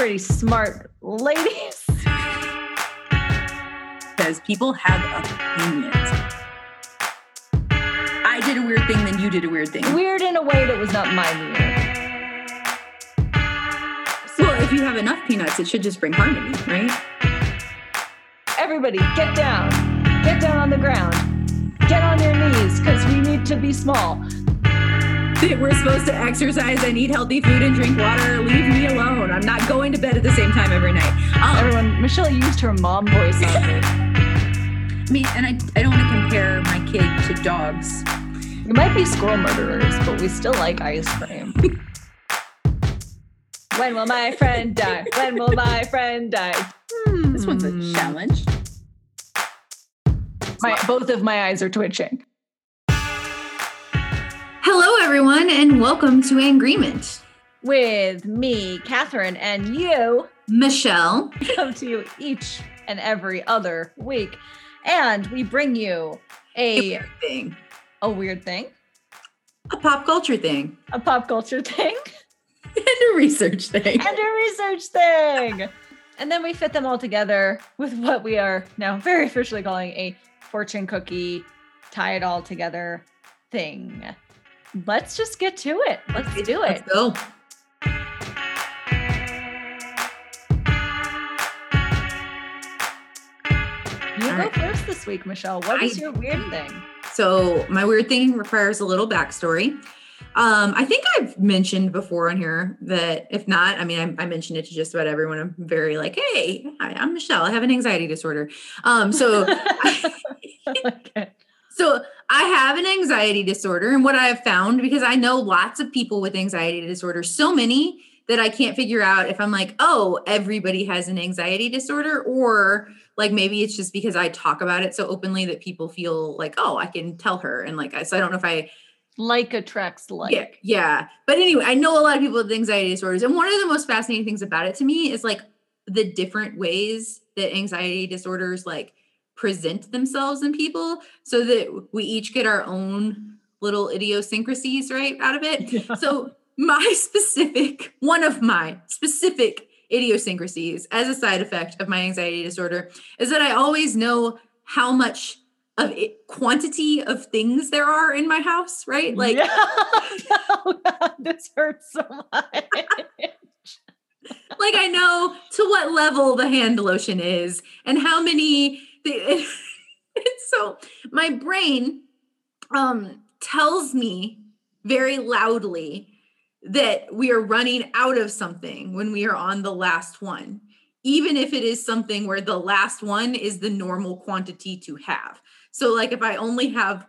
pretty smart ladies. Because people have opinions. I did a weird thing, then you did a weird thing. Weird in a way that was not my weird. Well, if you have enough peanuts, it should just bring harmony, right? Everybody, get down. Get down on the ground. Get on your knees because we need to be small. That we're supposed to exercise and eat healthy food and drink water. Leave me alone. I'm not going to bed at the same time every night. Um, Everyone, Michelle used her mom voice on me. I mean, and I, I don't want to compare my kid to dogs. We might be squirrel murderers, but we still like ice cream. when will my friend die? When will my friend die? This one's a Hmm. challenge. My, both of my eyes are twitching. Hello, everyone, and welcome to Agreement. With me, Catherine, and you Michelle. come to you each and every other week. And we bring you a, thing, a weird thing, a pop culture thing, a pop culture thing, and a research thing. and a research thing. And then we fit them all together with what we are now very officially calling a fortune cookie, tie it all together thing. Let's just get to it. Let's do it. Let's go. You All go right. first this week, Michelle. What is I- your weird thing? So, my weird thing requires a little backstory. Um, I think I've mentioned before on here that if not, I mean, I, I mentioned it to just about everyone. I'm very like, hey, hi, I'm Michelle. I have an anxiety disorder. Um, so, okay. So I have an anxiety disorder, and what I have found because I know lots of people with anxiety disorder, so many that I can't figure out if I'm like, oh, everybody has an anxiety disorder, or like maybe it's just because I talk about it so openly that people feel like, oh, I can tell her, and like, I so I don't know if I Like attracts like. yeah, yeah. But anyway, I know a lot of people with anxiety disorders. And one of the most fascinating things about it to me is like the different ways that anxiety disorders like present themselves in people so that we each get our own little idiosyncrasies, right, out of it. Yeah. So my specific, one of my specific idiosyncrasies as a side effect of my anxiety disorder is that I always know how much of it, quantity of things there are in my house, right? Like Yeah. Oh, God, this hurts so much. like I know to what level the hand lotion is and how many so my brain um tells me very loudly that we are running out of something when we are on the last one even if it is something where the last one is the normal quantity to have. So like if i only have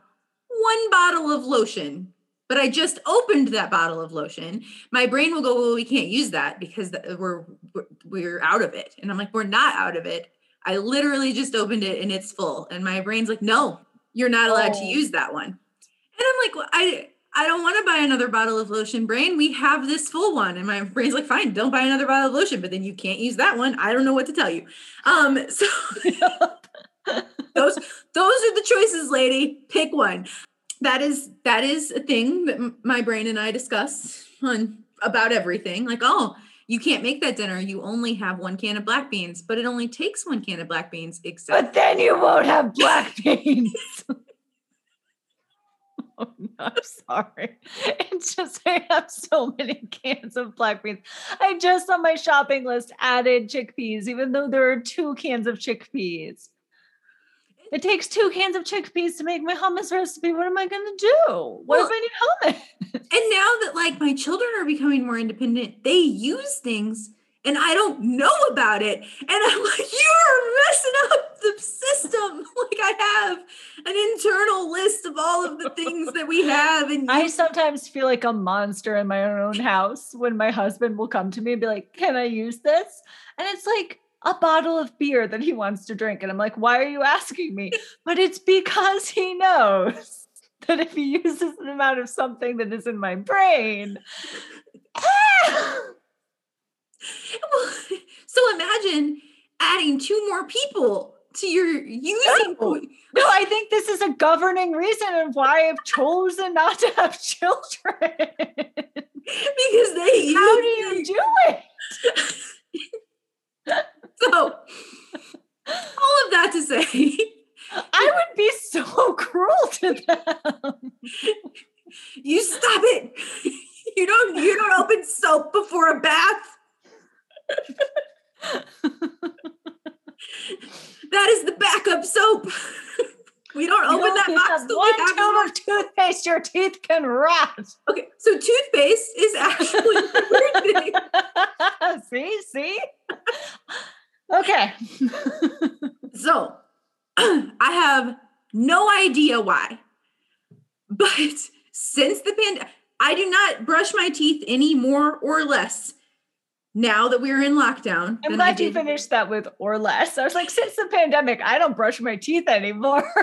one bottle of lotion but i just opened that bottle of lotion my brain will go well we can't use that because we're- we're out of it. And i'm like we're not out of it i literally just opened it and it's full and my brain's like no you're not allowed to Oh. use that one. And i'm like well, i i don't want to buy another bottle of lotion brain. We have this full one. And my brain's like fine don't buy another bottle of lotion but then you can't use that one. I don't know what to tell you. Um so those those are the choices lady. Pick one. That is that is a thing that my brain and i discuss on about everything. Like oh you can't make that dinner you only have one can of black beans but it only takes one can of black beans except but then you won't have black beans. oh, no, I'm sorry. It's just I have so many cans of black beans. I just on my shopping list added chickpeas, even though there are two cans of chickpeas. It takes two cans of chickpeas to make my hummus recipe. What am I going to do? What Well- if I need hummus? and now that like my children are becoming more independent they use things and i don't know about it and i'm like you're messing up the system like i have an internal list of all of the things that we have and I sometimes feel like a monster in my own house when my husband will come to me and be like, Can I use this? And it's like a bottle of beer that he wants to drink. And I'm like, Why are you asking me? But it's because he knows that if he uses an amount of something that is in my brain, Well, so imagine adding two more people to your using No. point. no, I think this is a governing reason of why I've chosen not to have children. because they How do you do it? so, all of that to say, I would be so cruel to them. you stop it. You don't you don't open soap before a bath. that is the backup soap. We don't you open don't that box one we tube of toothpaste. Your teeth can rot. Okay, so toothpaste is actually see, see. No idea why, but since the pandemic, I do not brush my teeth any more or less now that we're in lockdown. I'm glad you finished that with or less. I was like, since the pandemic, I don't brush my teeth anymore.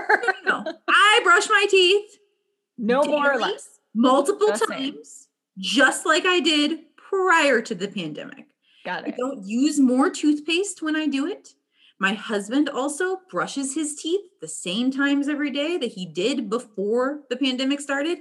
No, I brush my teeth no more or less. multiple The same. times, just like I did prior to the pandemic. Got it. I don't use more toothpaste when I do it. My husband also brushes his teeth the same times every day that he did before the pandemic started.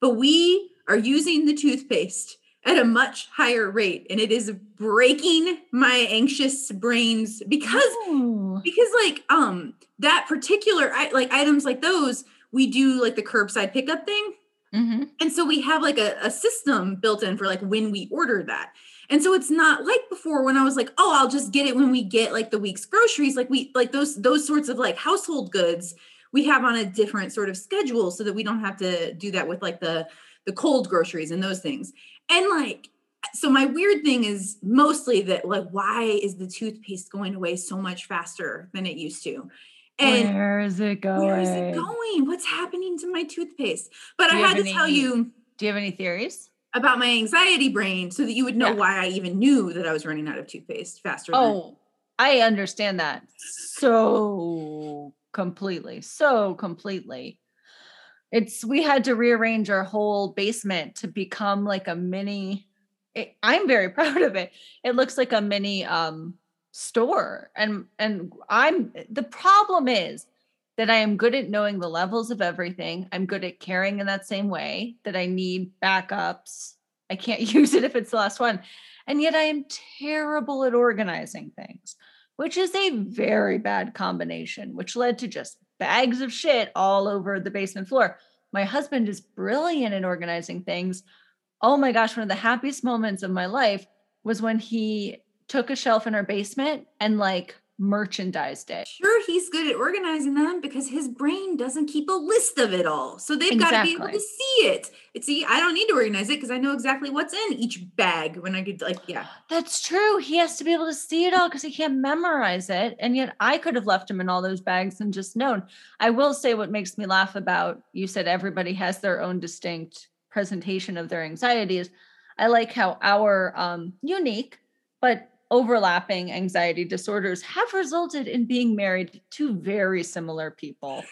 But we are using the toothpaste at a much higher rate and it is breaking my anxious brains because Ooh. because like um that particular i- like items like those we do like the curbside pickup thing Mhm. and so we have like a, a system built in for like when we order that. And so it's not like before when I was like, oh, I'll just get it when we get like the week's groceries. Like we like those those sorts of like household goods we have on a different sort of schedule so that we don't have to do that with like the the cold groceries and those things. And like so my weird thing is mostly that like why is the toothpaste going away so much faster than it used to? And Where is it going? where is it going? What's happening to my toothpaste? But Do I had to tell you Do you have any theories? About my anxiety brain so that you would know Yeah. why I even knew that I was running out of toothpaste faster. than- Oh, I understand that so completely. So completely. It's we had to rearrange our whole basement to become like a mini it, I'm very proud of it. It looks like a mini um store and and I'm the problem is that I am good at knowing the levels of everything. I'm good at caring in that same way that I need backups. I can't use it if it's the last one. And yet I am terrible at organizing things, which is a very bad combination, which led to just bags of shit all over the basement floor. My husband is brilliant in organizing things. Oh my gosh, one of the happiest moments of my life was when he took a shelf in our basement and like merchandised it. Sure, he's good at organizing them because his brain doesn't keep a list of it all. So they've got to be able to see it. It's see, I don't need to organize it because I know exactly what's in each bag when I could like, yeah. That's true. He has to be able to see it all because he can't memorize it. And yet I could have left him in all those bags and just known. I will say what makes me laugh about you said everybody has their own distinct presentation of their anxieties. I like how our um, unique but overlapping anxiety disorders have resulted in being married to very similar people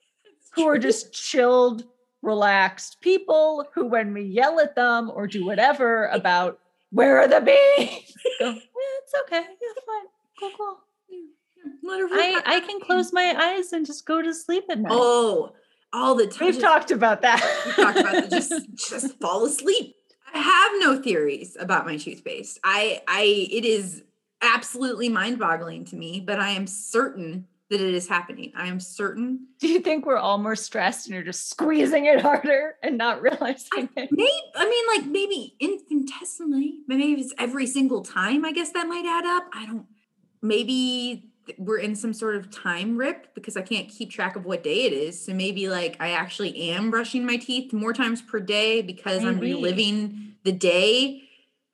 who are just chilled, relaxed people who, when we yell at them or do whatever about where are the bees, go, "Eh, it's okay, yeah, fine, cool, cool. I, I can close my eyes and just go to sleep at night. Oh, all the time. We've talked about that. We've talked about the just just fall asleep. I have no theories about my toothpaste. I I it is absolutely mind-boggling to me, but I am certain that it is happening. I am certain. Do you think we're all more stressed and you're just squeezing it harder and not realizing it? Maybe I mean like maybe infinitesimally, maybe if it's every single time. I guess that might add up. I don't. Maybe we're in some sort of time rip because I can't keep track of what day it is. So maybe like I actually am brushing my teeth more times per day because I'm Maybe. reliving the day.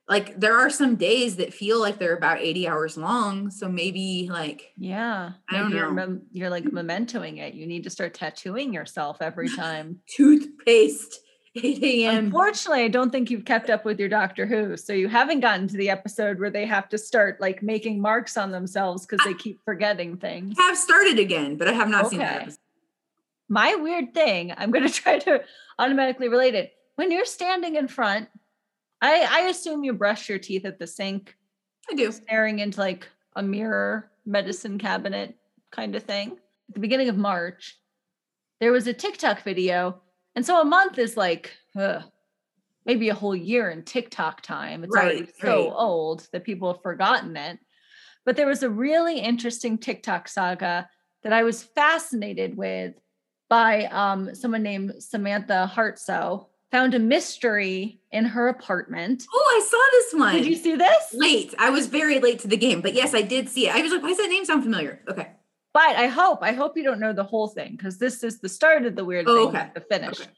Like there are some days that feel like they're about 80 hours long. So maybe like Yeah. I don't You're, know. mem- you're like mementoing it. You need to start tattooing yourself every time. toothpaste 8 a.m. Unfortunately, I don't think you've kept up with your Doctor Who. So you haven't gotten to the episode where they have to start like making marks on themselves because they keep forgetting things. I have started again, but I have not seen that. Episode. My weird thing, I'm going to try to automatically relate it. When you're standing in front, I, I assume you brush your teeth at the sink, I do. staring into like a mirror medicine cabinet kind of thing. At the beginning of March, there was a TikTok video. And so a month is like ugh, maybe a whole year in TikTok time. It's already so right. old that people have forgotten it. But there was a really interesting TikTok saga that I was fascinated with by um, someone named Samantha Hartsoe. found a mystery in her apartment. Oh, I saw this one. Did you see this? Late. I was very late to the game, but yes, I did see it. I was like, why does that name sound familiar? Okay. But I hope, I hope you don't know the whole thing because this is the start of the weird Oh, thing, okay. the finish. Okay.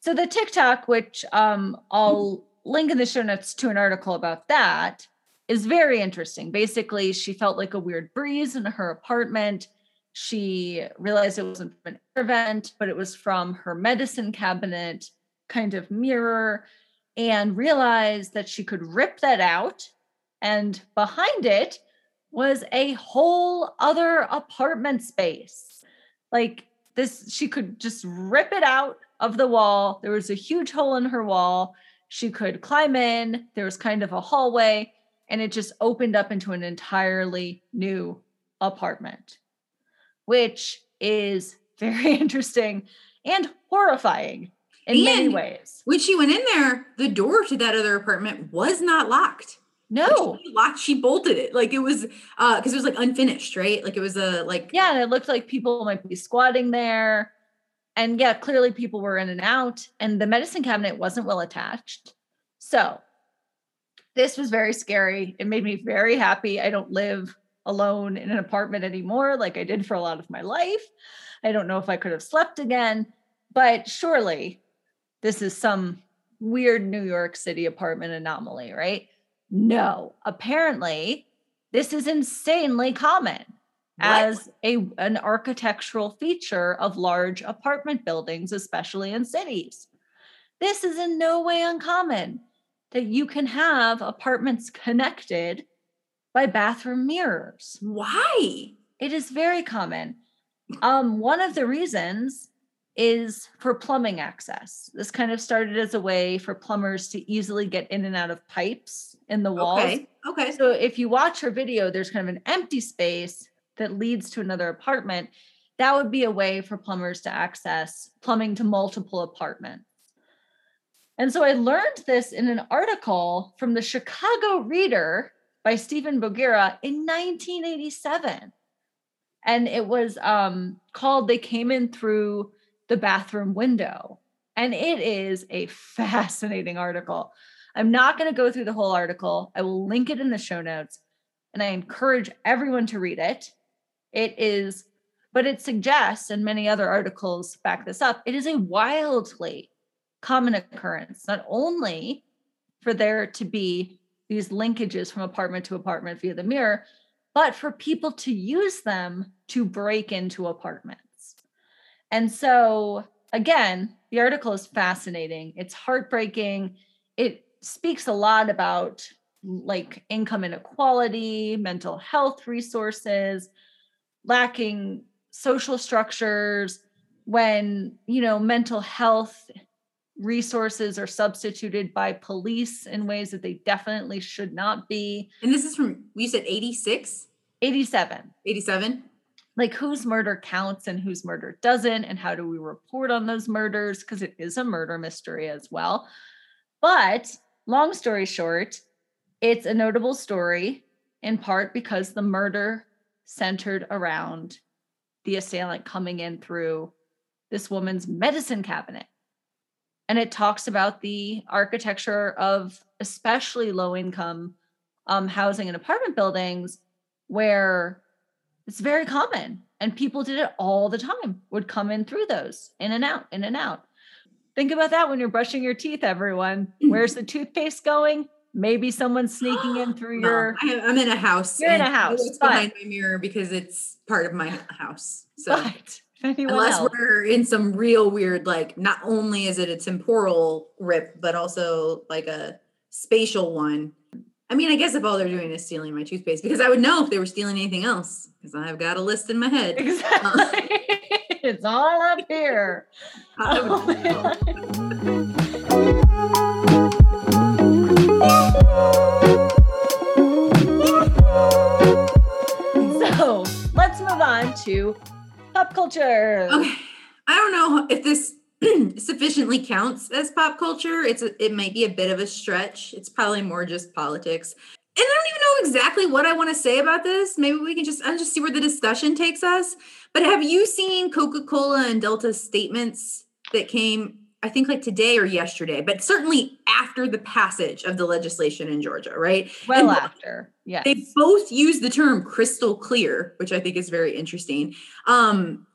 So the TikTok, which um, I'll link in the show notes to an article about that, is very interesting. Basically, she felt like a weird breeze in her apartment. She realized it wasn't from an air vent, but it was from her medicine cabinet kind of mirror, and realized that she could rip that out. And behind it was a whole other apartment space. Like this, she could just rip it out of the wall. There was a huge hole in her wall. She could climb in. There was kind of a hallway, and it just opened up into an entirely new apartment, which is very interesting and horrifying in many ways. When she went in there, the door to that other apartment was not locked. No. she locked. She bolted it. Like it was, uh, because it was like unfinished, right? Like it was a like. Yeah, and it looked like people might be squatting there. And yeah, clearly people were in and out, and the medicine cabinet wasn't well attached. So this was very scary. It made me very happy. I don't live alone in an apartment anymore like I did for a lot of my life. I don't know if I could have slept again, but surely this is some weird New York City apartment anomaly, right? No, apparently this is insanely common What? as a an architectural feature of large apartment buildings, especially in cities. This is in no way uncommon that you can have apartments connected by bathroom mirrors. Why? It is very common. Um, one of the reasons is for plumbing access. This kind of started as a way for plumbers to easily get in and out of pipes in the walls. Okay. Okay. So if you watch her video, there's kind of an empty space that leads to another apartment. That would be a way for plumbers to access plumbing to multiple apartments. And so I learned this in an article from the Chicago Reader by Stephen Bogira in 1987. And it was um, called They Came In Through the Bathroom Window. And it is a fascinating article. I'm not going to go through the whole article. I will link it in the show notes and I encourage everyone to read it. It is, but it suggests, and many other articles back this up, it is a wildly common occurrence, not only for there to be these linkages from apartment to apartment via the mirror, but for people to use them to break into apartments. And so, again, the article is fascinating. It's heartbreaking. It speaks a lot about like income inequality, mental health resources, lacking social structures when, you know, mental health resources are substituted by police in ways that they definitely should not be. And this is from you said 86, 87. 87. Like whose murder counts and whose murder doesn't and how do we report on those murders? Because it is a murder mystery as well. But long story short it's a notable story in part because the murder centered around the assailant coming in through this woman's medicine cabinet. And it talks about the architecture of especially low income um, housing and apartment buildings where it's very common and people did it all the time would come in through those in and out in and out think about that when you're brushing your teeth everyone mm. where's the toothpaste going maybe someone's sneaking in through No, your I, am in a house. You're in a house, It's behind my mirror because it's part of my house. So but unless else we're in some real weird, like not only is it a temporal rip, but also like a spatial one. I mean, I guess if all they're doing is stealing my toothpaste, because I would know if they were stealing anything else, because I've got a list in my head. exactly. It's all up here. Would- oh, so let's move on to pop culture. Okay. I don't know if this sufficiently counts as pop culture. It's a, it might be a bit of a stretch. It's probably more just politics. And I don't even know exactly what I want to say about this. Maybe we can just I'll just see where the discussion takes us. But have you seen Coca-Cola and Delta statements that came I think like today or yesterday, but certainly after the passage of the legislation in Georgia, right? Well, and after, yeah. They both use the term crystal clear, which I think is very interesting. Um,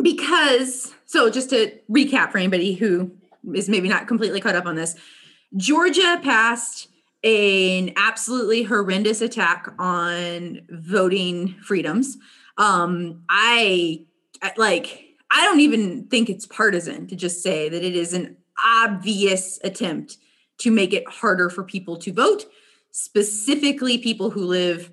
because, so just to recap for anybody who is maybe not completely caught up on this, Georgia passed an absolutely horrendous attack on voting freedoms. Um, I, like I don't even think it's partisan to just say that it is an obvious attempt to make it harder for people to vote, specifically people who live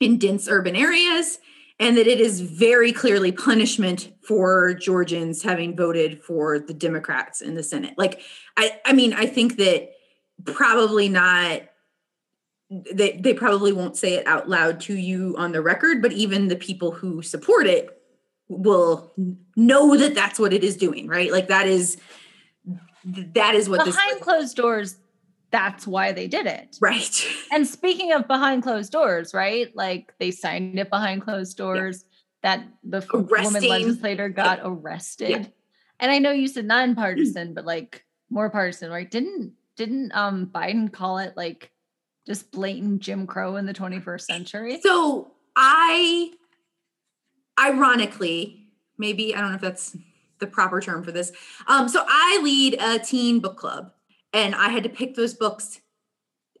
in dense urban areas, and that it is very clearly punishment for Georgians having voted for the Democrats in the Senate. Like, I, I mean, I think that probably not they they probably won't say it out loud to you on the record but even the people who support it will know that that's what it is doing, right? Like that is that is what behind this, closed doors. That's why they did it, right? And speaking of behind closed doors, right? Like they signed it behind closed doors. Yeah. That the Arresting. woman legislator got yeah. arrested. Yeah. And I know you said nonpartisan, but like more partisan, right? Didn't didn't um Biden call it like just blatant Jim Crow in the 21st century? So I ironically, maybe I don't know if that's the proper term for this. Um, so I lead a teen book club, and I had to pick those books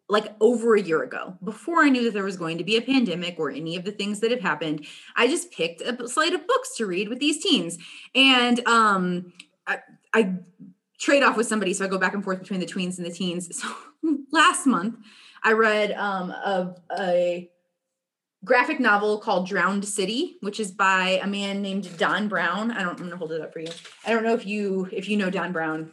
like over a year ago before I knew that there was going to be a pandemic or any of the things that have happened. I just picked a slate of books to read with these teens, and um, I, I trade off with somebody, so I go back and forth between the tweens and the teens. So last month, I read um, a, a graphic novel called Drowned City, which is by a man named Don Brown. I don't, I'm gonna hold it up for you. I don't know if you if you know Don Brown.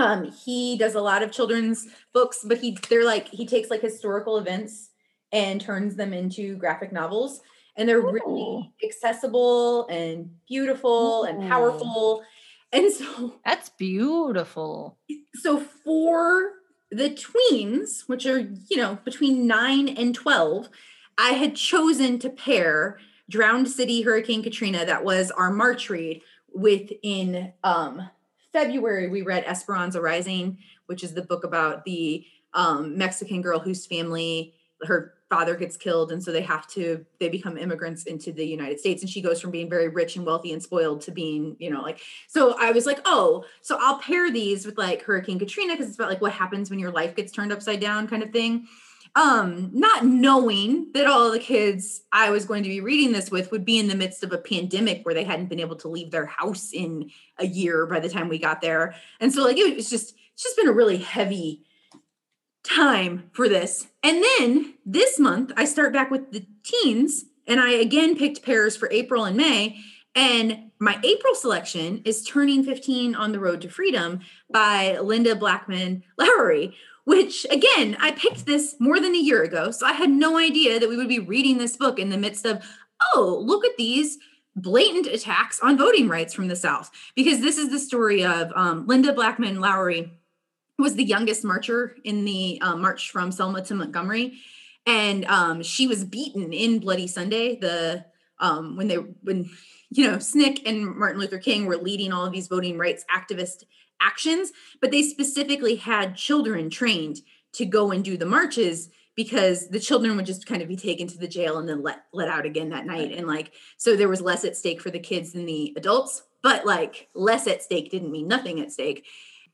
Um, he does a lot of children's books, but he they're like he takes like historical events and turns them into graphic novels. And they're Ooh. really accessible and beautiful Ooh. and powerful. And so that's beautiful. So for the tweens, which are, you know, between nine and 12, I had chosen to pair Drowned City Hurricane Katrina, that was our March read, with in um, February, we read Esperanza Rising, which is the book about the um, Mexican girl whose family, her father gets killed. And so they have to, they become immigrants into the United States. And she goes from being very rich and wealthy and spoiled to being, you know, like, so I was like, oh, so I'll pair these with like Hurricane Katrina because it's about like what happens when your life gets turned upside down kind of thing um not knowing that all the kids i was going to be reading this with would be in the midst of a pandemic where they hadn't been able to leave their house in a year by the time we got there. And so like it was just it's just been a really heavy time for this. And then this month i start back with the teens and i again picked pairs for april and may. And my April selection is Turning 15 on the Road to Freedom by Lynda Blackmon Lowery, which again, I picked this more than a year ago. So I had no idea that we would be reading this book in the midst of, oh, look at these blatant attacks on voting rights from the South. Because this is the story of um, Lynda Blackmon Lowery was the youngest marcher in the uh, march from Selma to Montgomery. And um, she was beaten in Bloody Sunday, the um, when they when you know SNCC and Martin Luther King were leading all of these voting rights activist actions, but they specifically had children trained to go and do the marches because the children would just kind of be taken to the jail and then let let out again that night. And like so there was less at stake for the kids than the adults but like less at stake didn't mean nothing at stake.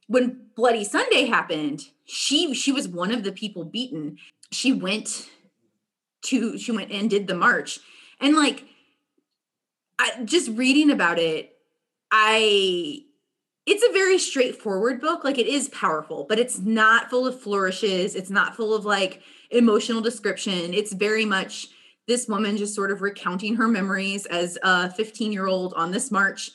When bloody sunday happened she she was one of the people beaten. She went to she went and did the march. And like I, just reading about it i it's a very straightforward book. Like it is powerful, but it's not full of flourishes. It's not full of like emotional description. It's very much this woman just sort of recounting her memories as a 15 year old on this march.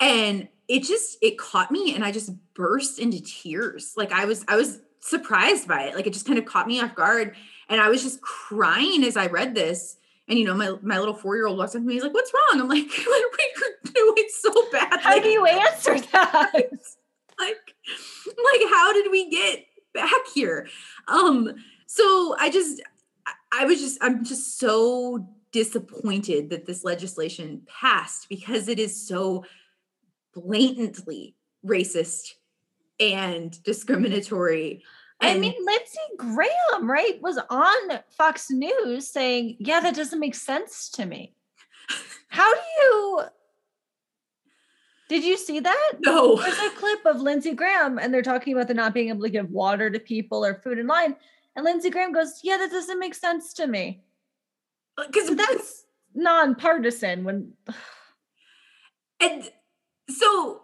And it just, it caught me and I just burst into tears. Like I was, I was surprised by it. Like it just kind of caught me off guard. And I was just crying as I read this and you know, my my little four year old walks up to me. He's like, "What's wrong?" I'm like, "What are we doing so bad?" How do you answer that? like, like how did we get back here? Um, so I just, I was just, I'm just so disappointed that this legislation passed because it is so blatantly racist and discriminatory. I mean, Lindsey Graham, right, was on Fox News saying, Yeah, that doesn't make sense to me. How do you did you see that? no, There's a clip of Lindsey Graham and they're talking about the not being able to give water to people or food in line. And Lindsey Graham goes, Yeah, that doesn't make sense to me. Uh, because So that's nonpartisan when and so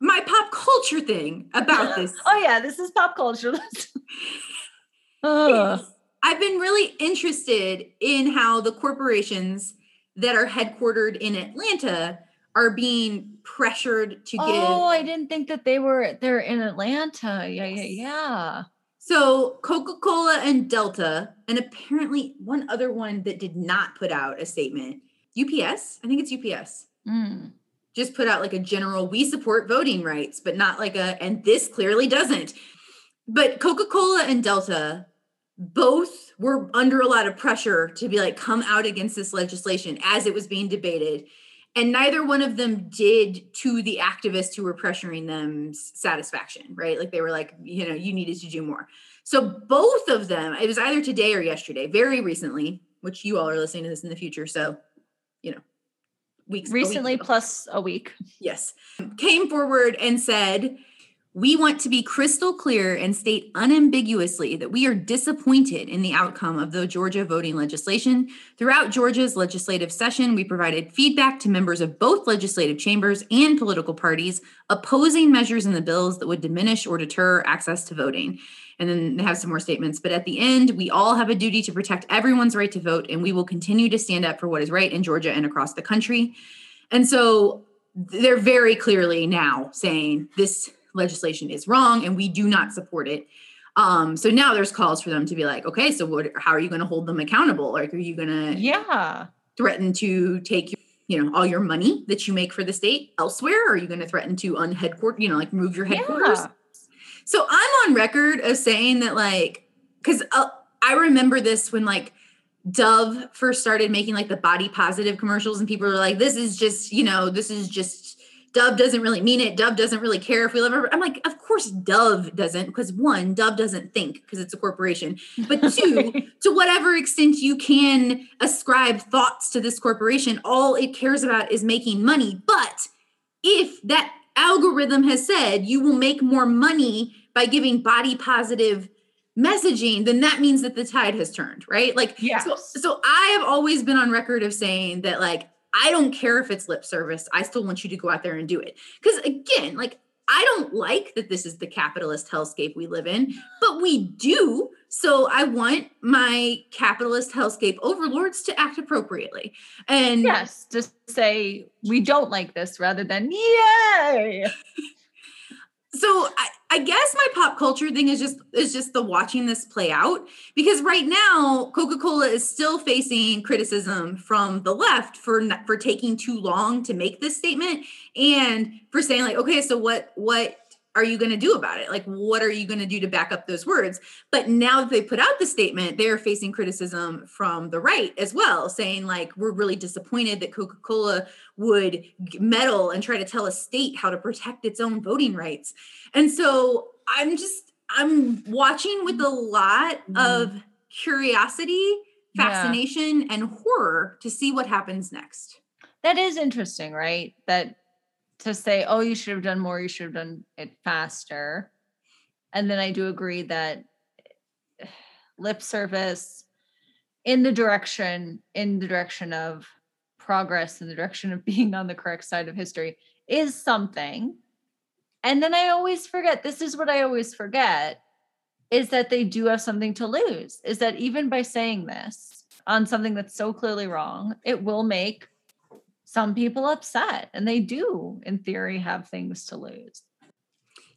my pop culture thing about this oh yeah, this is pop culture. I've been really interested in how the corporations that are headquartered in Atlanta are being pressured to give. Oh, I didn't think that they were they're in Atlanta. Yeah, yeah, yeah. So Coca Cola and Delta, and apparently one other one that did not put out a statement. UPS, I think it's UPS, Mm. Just put out like a general, we support voting rights, but not like a, and this clearly doesn't. But Coca Cola and Delta both were under a lot of pressure to be like, come out against this legislation as it was being debated. And neither one of them did to the activists who were pressuring them satisfaction, right? Like they were like, you know, you needed to do more. So both of them, it was either today or yesterday, very recently, which you all are listening to this in the future. So, weeks a week Recently plus a week. yes, came forward and said, We want to be crystal clear and state unambiguously that we are disappointed in the outcome of the Georgia voting legislation. Throughout Georgia's legislative session, we provided feedback to members of both legislative chambers and political parties opposing measures in the bills that would diminish or deter access to voting. And then they have some more statements. But at the end, we all have a duty to protect everyone's right to vote, and we will continue to stand up for what is right in Georgia and across the country. And so they're very clearly now saying this legislation is wrong and we do not support it. Um, so now there's calls for them to be like, okay, so what, how are you going to hold them accountable? Like, are you going to Yeah. threaten to take, you know, all your money that you make for the state elsewhere? Are you going to threaten to unheadquarter, you know, like move your headquarters? Yeah. So I'm on record of saying that, like, because uh, I remember this when like Dove first started making like the body positive commercials, and people were like, "This is just, you know, this is just." Dove doesn't really mean it. Dove doesn't really care if we live. Ever. I'm like, of course, Dove doesn't, because one, Dove doesn't think because it's a corporation. But two, to whatever extent you can ascribe thoughts to this corporation, all it cares about is making money. But if that algorithm has said you will make more money by giving body positive messaging, then that means that the tide has turned, right? Like, Yes. so, so I have always been on record of saying that, like, I don't care if it's lip service. I still want you to go out there and do it. Because again, like, I don't like that this is the capitalist hellscape we live in, but we do. So I want my capitalist hellscape overlords to act appropriately. And yes, just say we don't like this rather than yay. so I, I guess my pop culture thing is just is just the watching this play out because right now Coca-Cola is still facing criticism from the left for for taking too long to make this statement and for saying like okay so what what are you going to do about it like what are you going to do to back up those words but now that they put out the statement they're facing criticism from the right as well saying like we're really disappointed that Coca-Cola would meddle and try to tell a state how to protect its own voting rights and so I'm just I'm watching with a lot mm-hmm. of curiosity, Yeah. fascination, and horror to see what happens next. That is interesting, right? That to say, oh, you should have done more, you should have done it faster. And then I do agree that eh, lip service in the direction, in the direction of progress, in the direction of being on the correct side of history is something. And then I always forget, this is what I always forget is that they do have something to lose. Is that even by saying this on something that's so clearly wrong, it will make some people upset. And they do, in theory, have things to lose.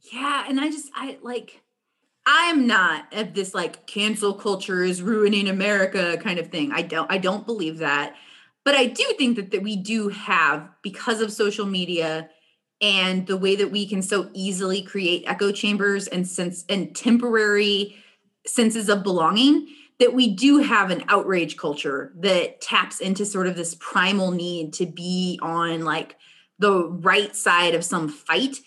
Yeah, and I just I like I'm not of this like cancel culture is ruining America kind of thing. I don't I don't believe that. But I do think that, that we do have because of social media and the way that we can so easily create echo chambers and sense and temporary senses of belonging that we do have an outrage culture that taps into sort of this primal need to be on like the right side of some fight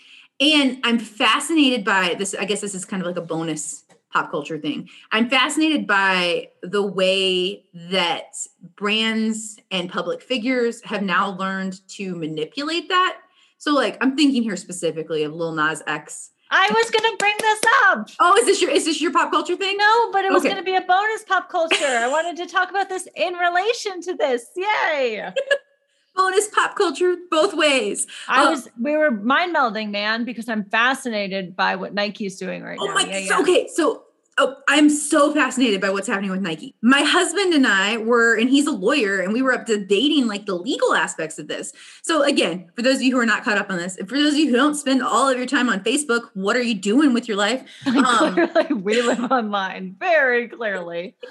and I'm fascinated by this. I guess this is kind of like a bonus pop culture thing. I'm fascinated by the way that brands and public figures have now learned to manipulate that. So, like, I'm thinking here specifically of Lil Nas X. I was gonna bring this up. Oh, is this your is this your pop culture thing? No, but it was Okay. gonna be a bonus pop culture. I wanted to talk about this in relation to this. Yay. Bonus pop culture both ways. I Oh. was we were mind melding, man, because I'm fascinated by what Nike's doing right now. Oh now. my Yeah, yeah. okay, so oh, I'm so fascinated by what's happening with Nike. My husband and I were, and he's a lawyer, and we were up debating like the legal aspects of this. So again, for those of you who are not caught up on this, for those of you who don't spend all of your time on Facebook, what are you doing with your life? Um, clearly, we live online very clearly.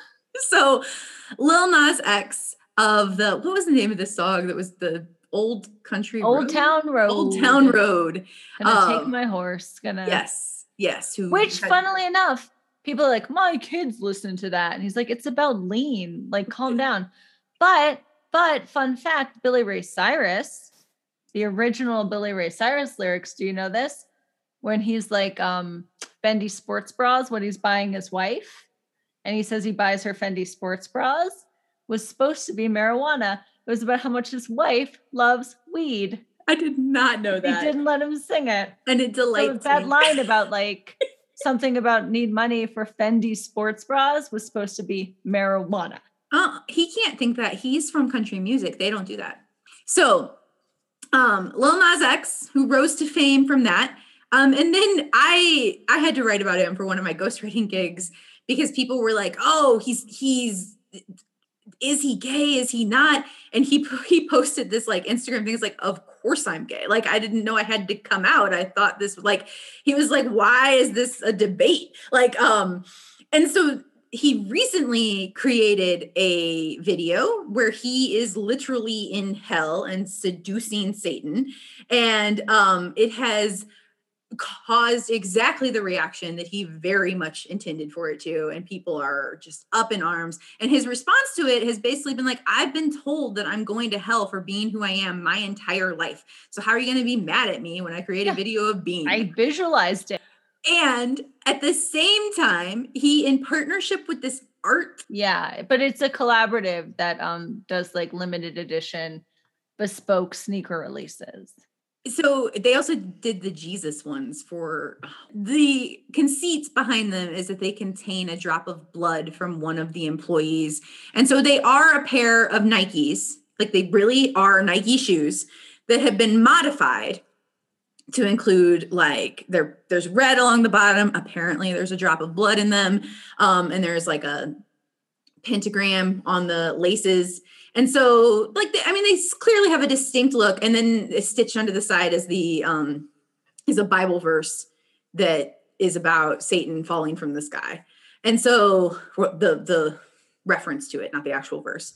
So Lil Nas X of the what was the name of this song that was the old country Old road? Town Road. Old Town Road. Gonna take um, my horse. Gonna Yes, yes. Who Which, had- funnily enough, people are like, my kids listen to that. And he's like, it's about lean, like calm down. But, but fun fact, Billy Ray Cyrus, the original Billy Ray Cyrus lyrics, do you know this? When he's like, um, Fendi sports bras, when he's buying his wife, and he says he buys her Fendi sports bras, was supposed to be marijuana. It was about how much his wife loves weed. I did not know that. He didn't let him sing it. and it So delights that me. line about like something about need money for Fendi sports bras was supposed to be marijuana. Uh, he can't think that he's from country music. They don't do that. So, um, Lil Nas X, who rose to fame from that, um, and then I I had to write about him for one of my ghostwriting gigs because people were like, "Oh, he's he's." Is he gay? Is he not? And he he posted this like Instagram thing. It's like, of course I'm gay. Like I didn't know I had to come out. I thought this was like he was like, why is this a debate? Like, um, and so he recently created a video where he is literally in hell and seducing Satan. And um, it has caused exactly the reaction that he very much intended for it to. And people are just up in arms. And his response to it has basically been like, I've been told that I'm going to hell for being who I am my entire life. So how are you going to be mad at me when I create Yeah. a video of being? I visualized it. And at the same time, he, in partnership with this art, Yeah, but it's a collaborative that um does like limited edition bespoke sneaker releases. So they also did the Jesus ones for the conceits behind them is that they contain a drop of blood from one of the employees. And so they are a pair of Nikes, like they really are Nike shoes that have been modified to include like there there's red along the bottom apparently there's a drop of blood in them um and there's like a pentagram on the laces and so like they, i mean they clearly have a distinct look and then stitched onto the side is the um is a bible verse that is about satan falling from the sky. And so the the reference to it not the actual verse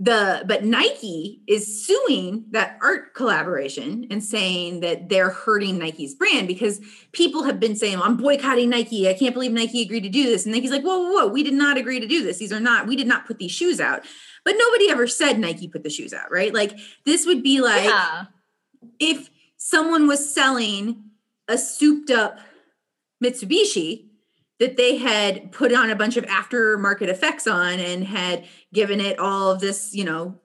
the but Nike is suing that art collaboration and saying that they're hurting Nike's brand because people have been saying, I'm boycotting Nike. I can't believe Nike agreed to do this. And Nike's like, whoa, whoa, whoa, we did not agree to do this. These are not, we did not put these shoes out. But nobody ever said Nike put the shoes out, right? Like this would be like yeah. if someone was selling a souped up Mitsubishi that they had put on a bunch of aftermarket effects on and had given it all of this, you know,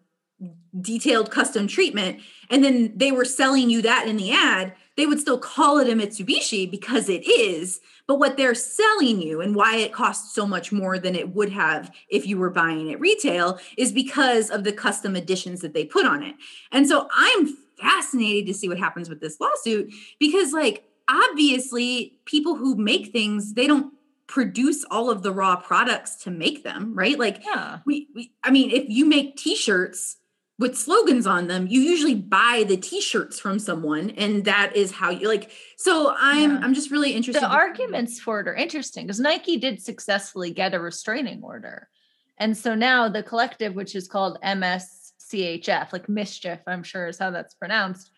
detailed custom treatment, and then they were selling you that in the ad, they would still call it a Mitsubishi because it is. But what they're selling you and why it costs so much more than it would have if you were buying it retail is because of the custom additions that they put on it. And so I'm fascinated to see what happens with this lawsuit because, like, obviously, people who make things, they don't produce all of the raw products to make them, right? Like, Yeah. we, we I mean, if you make t-shirts with slogans on them, you usually buy the t-shirts from someone, and that is how you like. So I'm Yeah. I'm just really interested. The arguments for it are interesting because Nike did successfully get a restraining order. And so now the collective, which is called MSCHF, like mischief, I'm sure is how that's pronounced,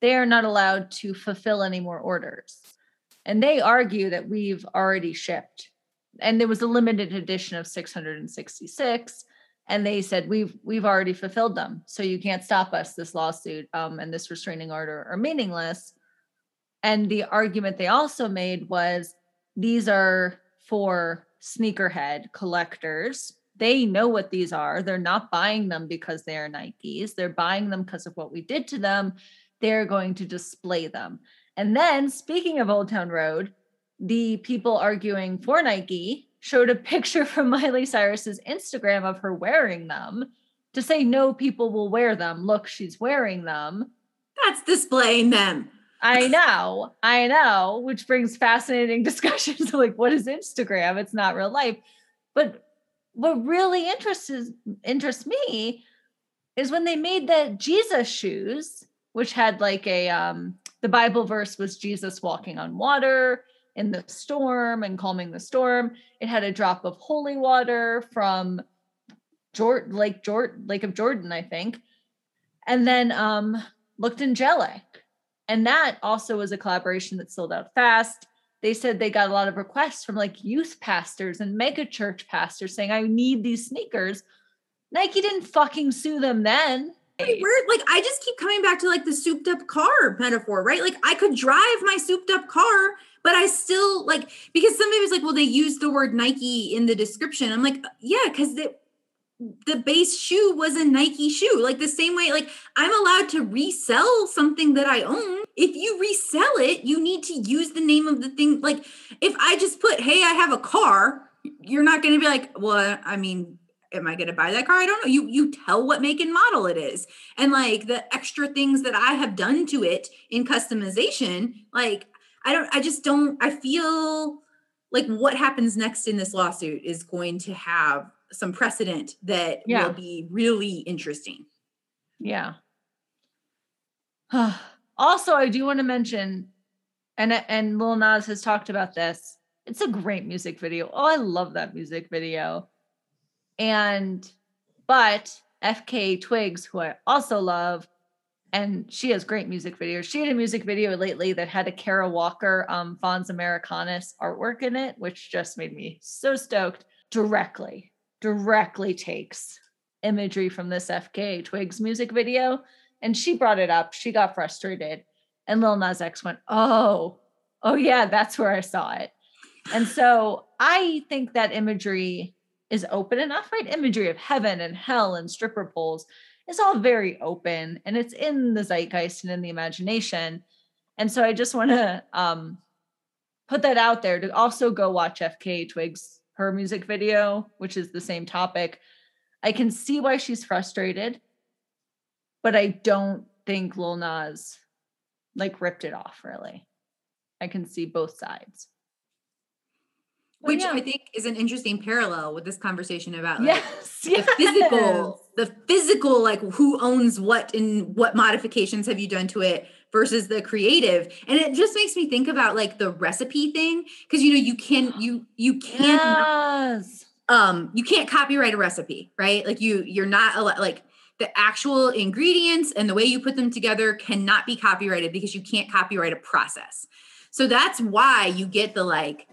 they are not allowed to fulfill any more orders. And they argue that we've already shipped. And there was a limited edition of 666. And they said we've we've already fulfilled them. So you can't stop us. This lawsuit um, and this restraining order are meaningless. And the argument they also made was these are for sneakerhead collectors. They know what these are. They're not buying them because they are Nikes. They're buying them because of what we did to them. They're going to display them. And then, speaking of Old Town Road, the people arguing for Nike showed a picture from Miley Cyrus's Instagram of her wearing them to say no people will wear them. Look, she's wearing them. That's displaying them. I know, I know, which brings fascinating discussions like what is Instagram? It's not real life. But what really interests interests me is when they made the Jesus shoes, which had like a um the Bible verse was Jesus walking on water in the storm and calming the storm. It had a drop of holy water from Jordan, Lake Jordan, Lake of Jordan, I think. And then um looked angelic. And that also was a collaboration that sold out fast. They said they got a lot of requests from like youth pastors and mega church pastors saying, I need these sneakers. Nike didn't fucking sue them then. Weird. Like I just keep coming back to like the souped up car metaphor, right? Like I could drive my souped up car, but I still like because somebody was like, well, they used the word Nike in the description. I'm like, yeah, because the the base shoe was a Nike shoe. Like the same way, like I'm allowed to resell something that I own. If you resell it, you need to use the name of the thing. Like if I just put, hey, I have a car, you're not going to be like, well, I mean, am I going to buy that car? I don't know. You you tell what make and model it is, and like the extra things that I have done to it in customization. Like I don't. I just don't. I feel like what happens next in this lawsuit is going to have some precedent that yeah. will be really interesting. Yeah. also, I do want to mention, and and Lil Nas has talked about this. It's a great music video. Oh, I love that music video. And but FK Twigs, who I also love, and she has great music videos. She had a music video lately that had a Kara Walker um Fons Americanus artwork in it, which just made me so stoked directly directly takes imagery from this FK Twigs music video. And she brought it up. She got frustrated. And Lil Nas X went, Oh, oh, yeah, that's where I saw it. And so I think that imagery is open enough, right? Imagery of heaven and hell and stripper poles is all very open and it's in the zeitgeist and in the imagination. And so I just want to um, put that out there to also go watch FK Twigs her music video, which is the same topic. I can see why she's frustrated, but I don't think Lil Nas like ripped it off really. I can see both sides. Which yeah. I think is an interesting parallel with this conversation about like yes, the yes. physical, the physical, like who owns what and what modifications have you done to it versus the creative and it just makes me think about like the recipe thing because you know you can you you can't yes. um you can't copyright a recipe right like you you're not a like the actual ingredients and the way you put them together cannot be copyrighted because you can't copyright a process so that's why you get the like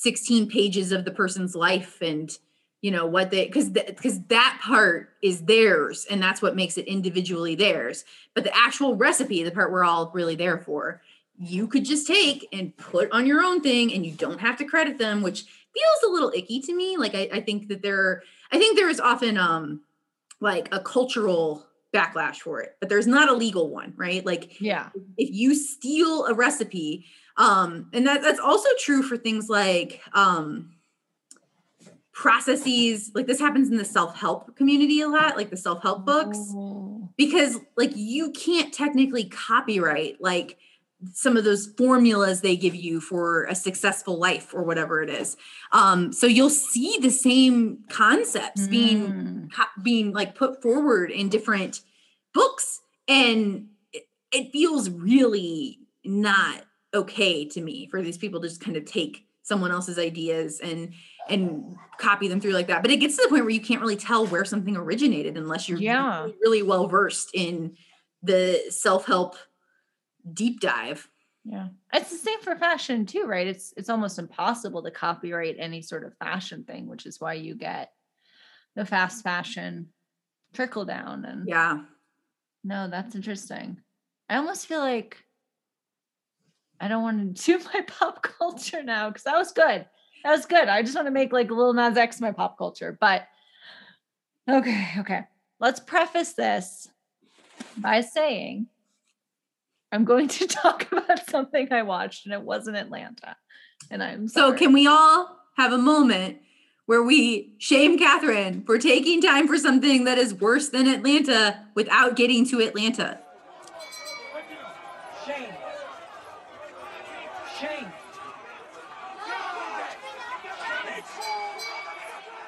16 pages of the person's life and you know what they because because that part is theirs and that's what makes it individually theirs. But the actual recipe the part we're all really there for you could just take and put on your own thing and you don't have to credit them which feels a little icky to me. Like i, I think that there i think there is often um like a cultural backlash for it but there's not a legal one right? Like yeah. if you steal a recipe um and that that's also true for things like um processes like this happens in the self-help community a lot like the self-help books oh. because like you can't technically copyright like some of those formulas they give you for a successful life or whatever it is um so you'll see the same concepts mm. being being like put forward in different books and it, it feels really not okay to me for these people to just kind of take someone else's ideas and and copy them through like that. But it gets to the point where you can't really tell where something originated unless you're yeah. really, really well versed in the self-help deep dive. Yeah. It's the same for fashion too, right? It's it's almost impossible to copyright any sort of fashion thing, which is why you get the fast fashion trickle down and Yeah. No, that's interesting. I almost feel like I don't want to do my pop culture now because that was good. That was good. I just want to make like a Lil Nas X my pop culture. But okay, okay. Let's preface this by saying I'm going to talk about something I watched and it wasn't Atlanta. And I'm so can we all have a moment where we shame Catherine for taking time for something that is worse than Atlanta without getting to Atlanta? Shame. Shame.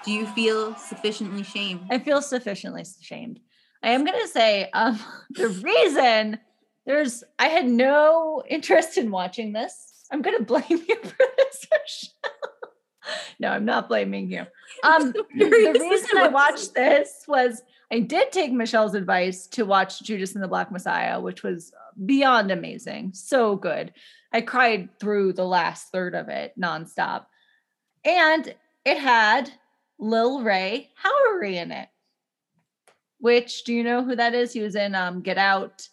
Do you feel sufficiently shamed? I feel sufficiently shamed. I am going to say um, the reason there's, I had no interest in watching this. I'm going to blame you for this. no, I'm not blaming you. Um, the reason I watched this was I did take Michelle's advice to watch Judas and the Black Messiah, which was beyond amazing. So good. I cried through the last third of it nonstop. And it had Lil Rel Howery in it. Which do you know who that is? He was in um, Get Out.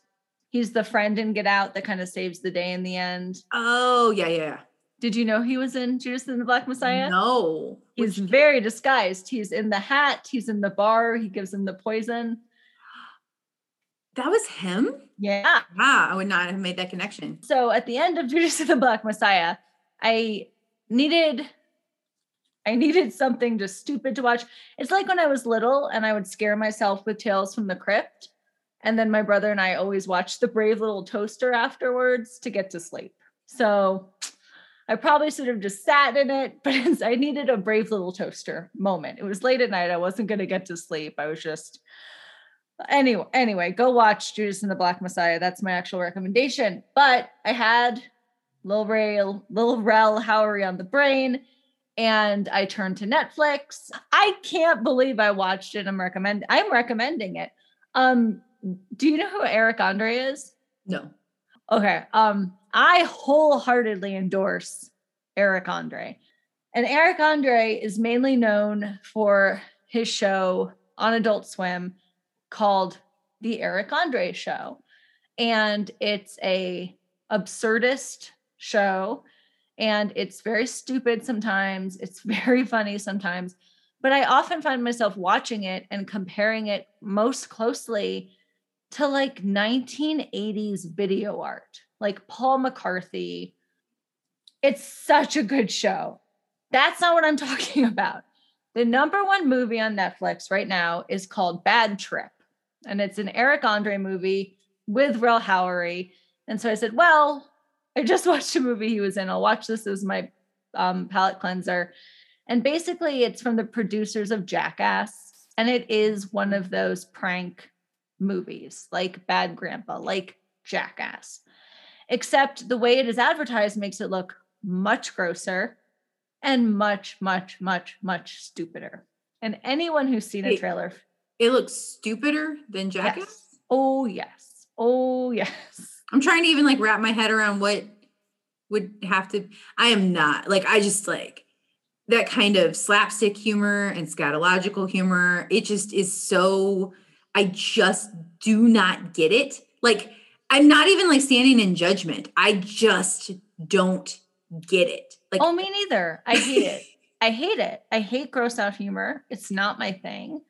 He's the friend in Get Out that kind of saves the day in the end. Oh, yeah, yeah. Did you know he was in Judas and the Black Messiah? No. He's Which... very disguised. He's in the hat, he's in the bar, he gives him the poison. That was him? Yeah. Wow, I would not have made that connection. So at the end of Judas and the Black Messiah, I needed I needed something just stupid to watch. It's like when I was little and I would scare myself with Tales from the Crypt. And then my brother and I always watched The Brave Little Toaster afterwards to get to sleep. So I probably should have just sat in it, but I needed a brave little toaster moment. It was late at night. I wasn't going to get to sleep. I was just anyway. Anyway, go watch Judas and the Black Messiah. That's my actual recommendation. But I had Lil Rel, Lil Rel Howery on the brain, and I turned to Netflix. I can't believe I watched it. I'm recommend. I'm recommending it. Um, do you know who Eric Andre is? No. Okay. Um, I wholeheartedly endorse Eric Andre. And Eric Andre is mainly known for his show on Adult Swim called The Eric Andre Show. And it's a absurdist show and it's very stupid sometimes, it's very funny sometimes, but I often find myself watching it and comparing it most closely to like 1980s video art like Paul McCarthy. It's such a good show. That's not what I'm talking about. The number one movie on Netflix right now is called Bad Trip, and it's an Eric Andre movie with Rel Howery. And so I said, Well, I just watched a movie he was in. I'll watch this as my um, palate cleanser. And basically, it's from the producers of Jackass, and it is one of those prank movies like Bad Grandpa, like Jackass except the way it is advertised makes it look much grosser and much, much, much, much stupider. And anyone who's seen a trailer, it looks stupider than Jackass. Yes. Oh yes. Oh yes. I'm trying to even like wrap my head around what would have to. I am not like I just like that kind of slapstick humor and scatological humor. It just is so. I just do not get it. Like I'm not even like standing in judgment. I just don't get it. Like Oh, me neither. I hate it. I hate it. I hate gross out humor. It's not my thing.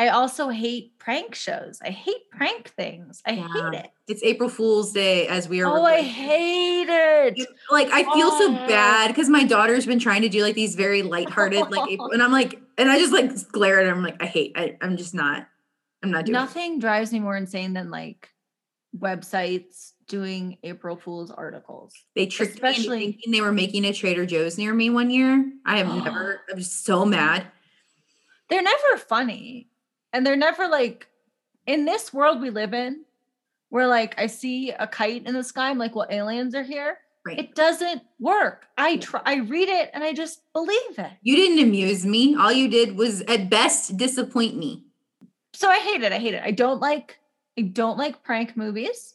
I also hate prank shows. I hate prank things. I yeah. hate it. It's April Fool's Day as we are. Oh, recording. I hate it. Like I feel oh. so bad because my daughter's been trying to do like these very lighthearted like April, and I'm like, and I just like glare at her. I'm like, I hate. I, I'm just not. I'm not doing. Nothing it. drives me more insane than like websites doing April Fool's articles. They tricked Especially, me thinking they were making a Trader Joe's near me one year. I have never, I'm so mad. They're never funny. And they're never like, in this world we live in, where like I see a kite in the sky, I'm like, well, aliens are here. Right. It doesn't work. I try, I read it and I just believe it. You didn't amuse me. All you did was at best disappoint me. So I hate it. I hate it. I don't like I don't like prank movies.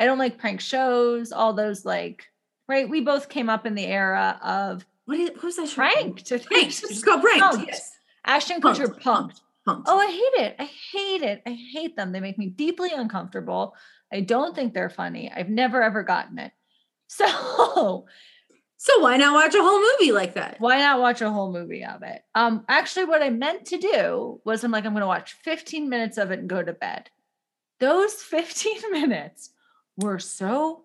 I don't like prank shows, all those like, right? We both came up in the era of what, is, what was that? Pranked. Pranked. It's called pranked. Punked. Yes. Ashton Kutcher punked. punked. Oh, I hate it. I hate it. I hate them. They make me deeply uncomfortable. I don't think they're funny. I've never ever gotten it. So So why not watch a whole movie like that? why not watch a whole movie of it? Um, actually, what I meant to do was I'm like, I'm gonna watch 15 minutes of it and go to bed. Those 15 minutes were so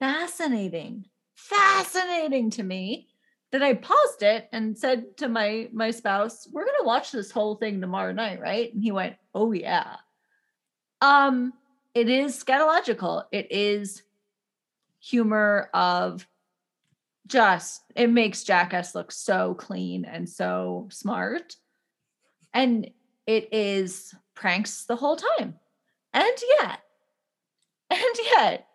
fascinating, fascinating to me that I paused it and said to my my spouse, "We're gonna watch this whole thing tomorrow night, right?" And he went, "Oh yeah." Um, it is scatological. It is humor of just it makes Jackass look so clean and so smart. And it is pranks the whole time. And yet, and yet,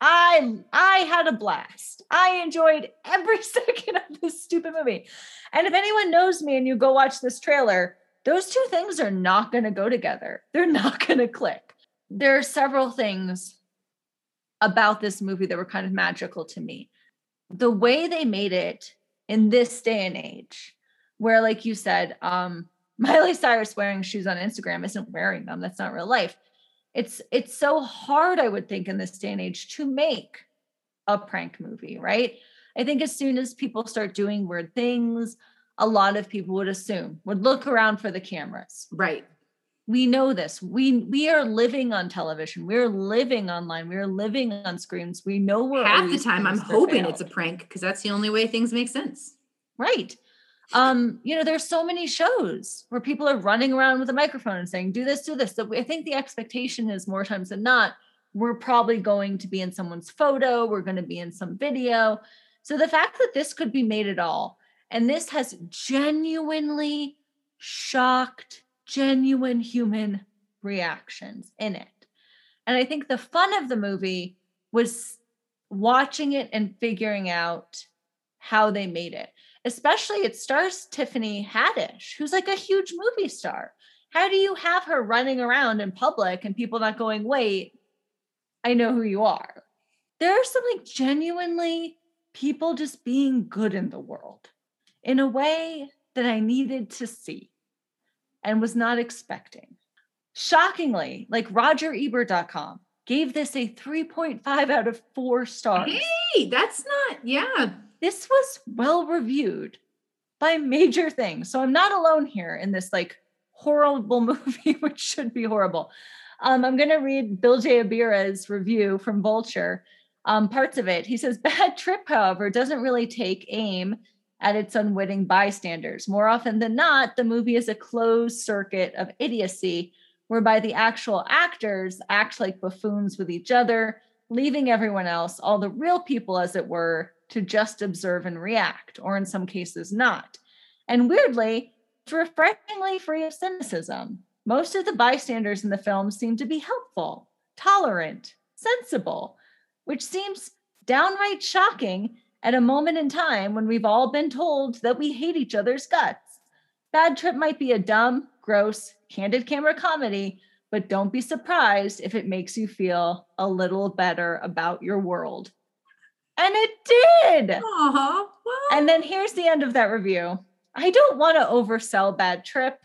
I I had a blast. I enjoyed every second of this stupid movie. And if anyone knows me and you go watch this trailer, those two things are not going to go together. They're not going to click. There are several things about this movie that were kind of magical to me the way they made it in this day and age, where, like you said, um, Miley Cyrus wearing shoes on Instagram isn't wearing them. That's not real life. It's it's so hard, I would think, in this day and age to make a prank movie, right? I think as soon as people start doing weird things, a lot of people would assume, would look around for the cameras. Right. we know this. We we are living on television. We're living online. We're living on screens. We know we're Half the time I'm hoping it's a prank because that's the only way things make sense. right um you know there's so many shows where people are running around with a microphone and saying do this do this. So i think the expectation is more times than not we're probably going to be in someone's photo we're going to be in some video. So the fact that this could be made at all and this has genuinely shocked genuine human reactions in it. And i think the fun of the movie was watching it and figuring out how they made it especially it stars Tiffany Haddish, who's like a huge movie star. How do you have her running around in public and people not going, wait, I know who you are? There are some like genuinely people just being good in the world in a way that I needed to see and was not expecting. Shockingly, like RogerEbert.com gave this a 3.5 out of four stars Hey, that's not, yeah. This was well reviewed by major things. So I'm not alone here in this like horrible movie, which should be horrible. Um, I'm going to read Bilge Ebiri's review from Vulture, um, parts of it. He says, Bad Trip, however, doesn't really take aim at its unwitting bystanders. More often than not, the movie is a closed circuit of idiocy whereby the actual actors act like buffoons with each other, leaving everyone else, all the real people, as it were, to just observe and react, or in some cases, not. And weirdly, it's refreshingly free of cynicism. Most of the bystanders in the film seem to be helpful, tolerant, sensible, which seems downright shocking at a moment in time when we've all been told that we hate each other's guts. Bad Trip might be a dumb, gross, candid camera comedy, but don't be surprised if it makes you feel a little better about your world. And it did. Well, And then here's the end of that review. I don't want to oversell Bad Trip.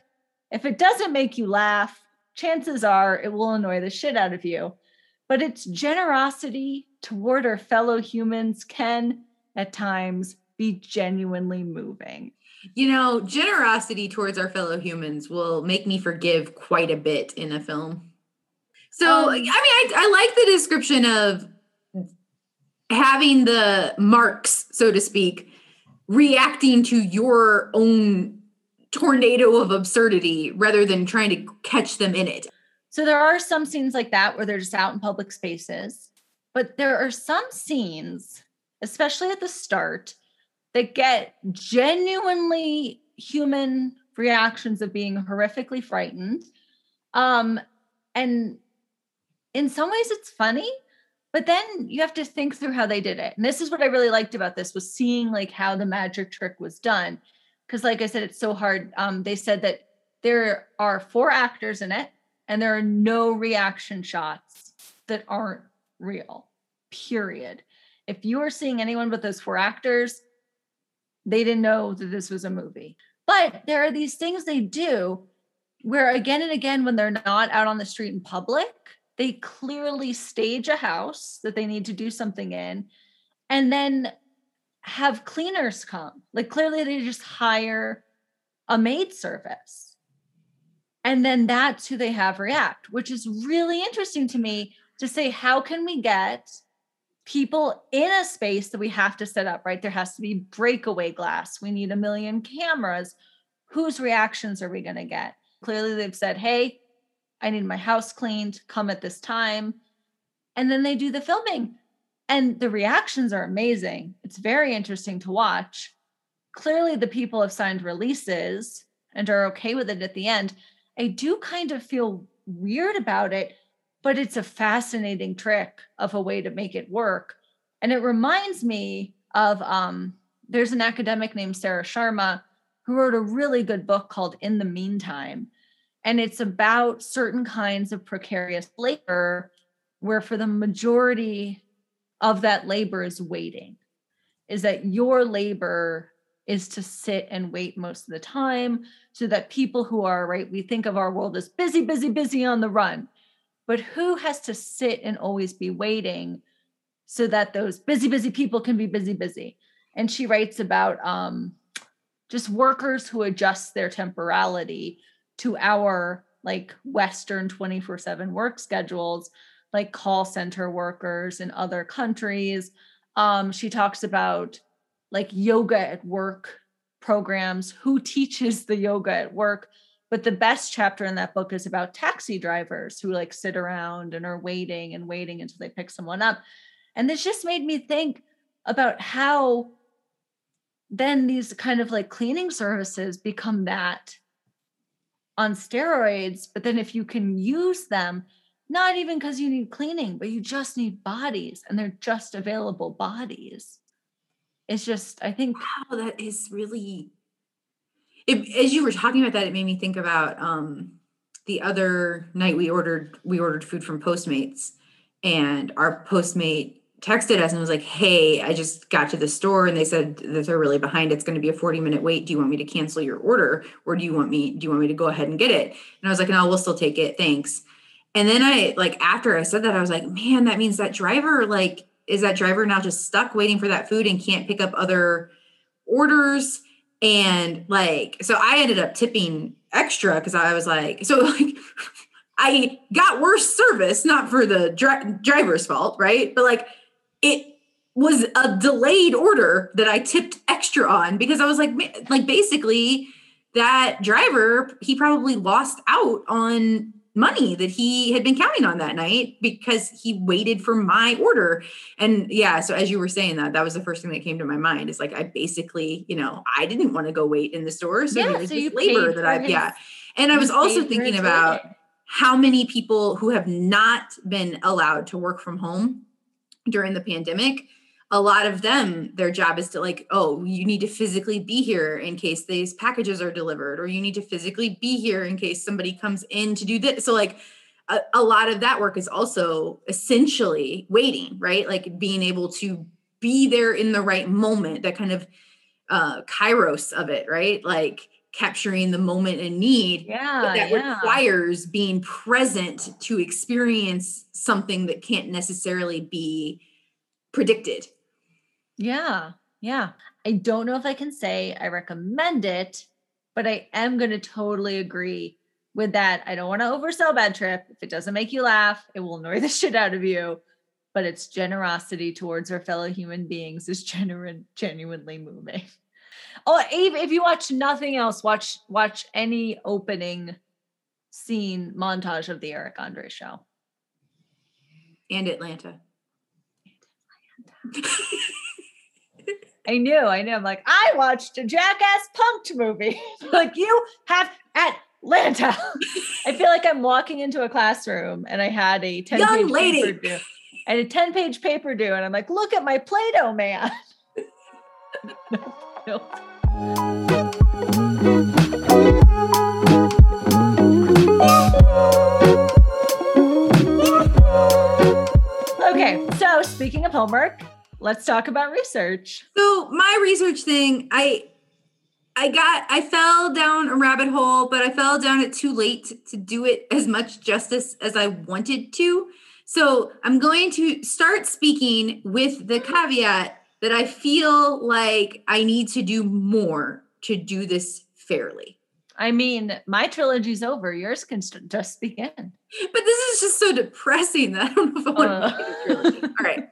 If it doesn't make you laugh, chances are it will annoy the shit out of you. But its generosity toward our fellow humans can, at times, be genuinely moving. you know, generosity towards our fellow humans will make me forgive quite a bit in a film. So, Um, I mean, I, I like the description of having the marks, so to speak, reacting to your own tornado of absurdity rather than trying to catch them in it. So there are some scenes like that where they're just out in public spaces, but there are some scenes, especially at the start, that get genuinely human reactions of being horrifically frightened. Um, and in some ways it's funny, but then you have to think through how they did it. And this is what I really liked about this was seeing like how the magic trick was done. Because like I said, it's so hard. Um, they said that there are four actors in it and there are no reaction shots that aren't real period if you are seeing anyone but those four actors they didn't know that this was a movie but there are these things they do where again and again when they're not out on the street in public they clearly stage a house that they need to do something in and then have cleaners come. Like clearly they just hire a maid service. And then that's who they have react, which is really interesting to me to say, how can we get people in a space that we have to set up, right? There has to be breakaway glass. We need a million cameras. Whose reactions are we going to get? Clearly, they've said, hey, I need my house cleaned, come at this time. And then they do the filming. And the reactions are amazing. It's very interesting to watch. Clearly, the people have signed releases and are okay with it at the end. I do kind of feel weird about it, but it's a fascinating trick of a way to make it work. And it reminds me of um, there's an academic named Sarah Sharma who wrote a really good book called In the Meantime. And it's about certain kinds of precarious labor where, for the majority of that labor, is waiting, is that your labor is to sit and wait most of the time so that people who are, right, we think of our world as busy, busy, busy on the run. But who has to sit and always be waiting so that those busy, busy people can be busy, busy? And she writes about um, just workers who adjust their temporality to our like Western 24 7 work schedules, like call center workers in other countries. Um, she talks about like yoga at work programs, who teaches the yoga at work. But the best chapter in that book is about taxi drivers who like sit around and are waiting and waiting until they pick someone up. And this just made me think about how then these kind of like cleaning services become that on steroids. But then if you can use them, not even because you need cleaning, but you just need bodies and they're just available bodies. It's just, I think. Wow, that is really. It, as you were talking about that, it made me think about um, the other night we ordered we ordered food from Postmates, and our Postmate texted us and was like, "Hey, I just got to the store and they said that they're really behind. It's going to be a 40 minute wait. Do you want me to cancel your order or do you want me do you want me to go ahead and get it?" And I was like, "No, we'll still take it. Thanks." And then I like after I said that I was like, "Man, that means that driver like is that driver now just stuck waiting for that food and can't pick up other orders?" And like so I ended up tipping extra cuz I was like, so like I got worse service, not for the dri- driver's fault, right? But like it was a delayed order that I tipped extra on because I was like, like basically that driver, he probably lost out on money that he had been counting on that night because he waited for my order. And yeah, so as you were saying that, that was the first thing that came to my mind. Is like I basically, you know, I didn't want to go wait in the store, so yeah, so this labor that I his, yeah. And I was also thinking about how many people who have not been allowed to work from home during the pandemic a lot of them their job is to like oh you need to physically be here in case these packages are delivered or you need to physically be here in case somebody comes in to do this. So like a, a lot of that work is also essentially waiting right? Like being able to be there in the right moment that kind of uh kairos of it right? Like capturing the moment in need yeah that yeah. requires being present to experience something that can't necessarily be predicted. Yeah yeah. I don't know if i can say i recommend it but i am going to totally agree with that. I don't want to oversell bad trip. If it doesn't make you laugh it will annoy the shit out of you but its generosity towards our fellow human beings is genuine genuinely moving Oh, if, if you watch nothing else, watch watch any opening scene montage of the Eric Andre show. And Atlanta. I knew, I knew. I'm like, I watched a jackass punked movie. like you have Atlanta. I feel like I'm walking into a classroom and I had a 10 Young page lady. paper due. And a 10 page paper due. And I'm like, look at my Play-Doh man. nope. Okay, so speaking of homework, let's talk about research. So my research thing, I I got I fell down a rabbit hole, but I fell down it too late to do it as much justice as I wanted to. So I'm going to start speaking with the caveat that I feel like I need to do more to do this fairly. I mean, my trilogy's over. Yours can st- just begin. But this is just so depressing that I don't know if I want Uh. to make it a trilogy. All right.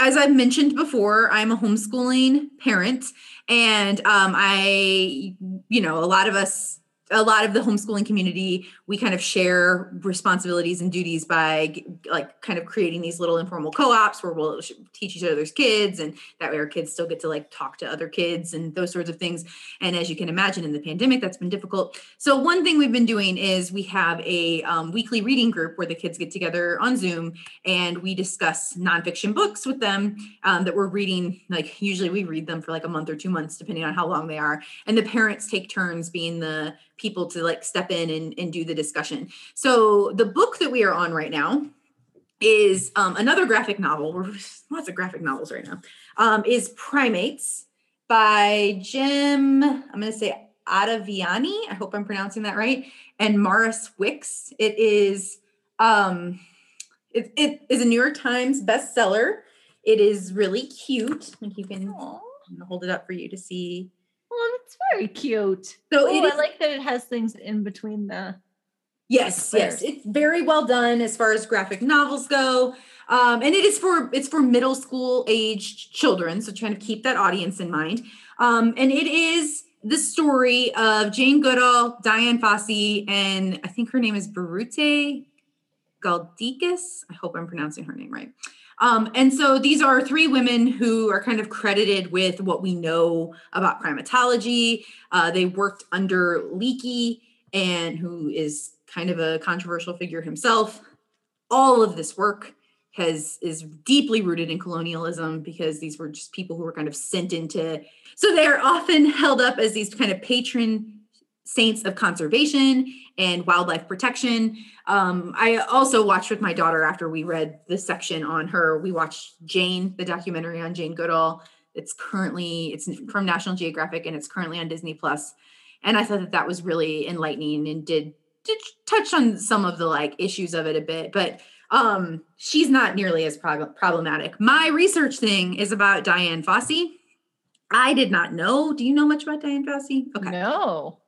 As I've mentioned before, I'm a homeschooling parent, and um, I, you know, a lot of us, a lot of the homeschooling community, we kind of share responsibilities and duties by like kind of creating these little informal co-ops where we'll teach each other's kids, and that way our kids still get to like talk to other kids and those sorts of things. And as you can imagine, in the pandemic, that's been difficult. So one thing we've been doing is we have a um, weekly reading group where the kids get together on Zoom and we discuss nonfiction books with them um, that we're reading. Like usually we read them for like a month or two months, depending on how long they are. And the parents take turns being the people to like step in and, and do the discussion. So the book that we are on right now is um, another graphic novel. We're lots of graphic novels right now. Um, is Primates by Jim. I'm going to say Ottaviani. I hope I'm pronouncing that right. And Maris Wicks. It is um it, it is a New York Times bestseller. It is really cute. I think you can Aw. I'm gonna hold it up for you to see. Well, that's very cute. So Oh, it is I like that it has things in between the. Yes, yes, it's very well done as far as graphic novels go, um, and it is for it's for middle school aged children. So trying to keep that audience in mind, um, and it is the story of Jane Goodall, Dian Fossey, and I think her name is Biruté Galdikas. I hope I'm pronouncing her name right. Um, and so these are three women who are kind of credited with what we know about primatology. Uh, they worked under Leakey, and who is kind of a controversial figure himself. All of this work has is deeply rooted in colonialism because these were just people who were kind of sent into. So they are often held up as these kind of patron saints of conservation and wildlife protection. Um, I also watched with my daughter after we read the section on her. We watched Jane, the documentary on Jane Goodall. It's currently it's from National Geographic and it's currently on Disney Plus. And I thought that that was really enlightening and did did touch on some of the like issues of it a bit, but um she's not nearly as prob- problematic. My research thing is about Dian Fossey. I did not know. Do you know much about Dian Fossey? Okay. No.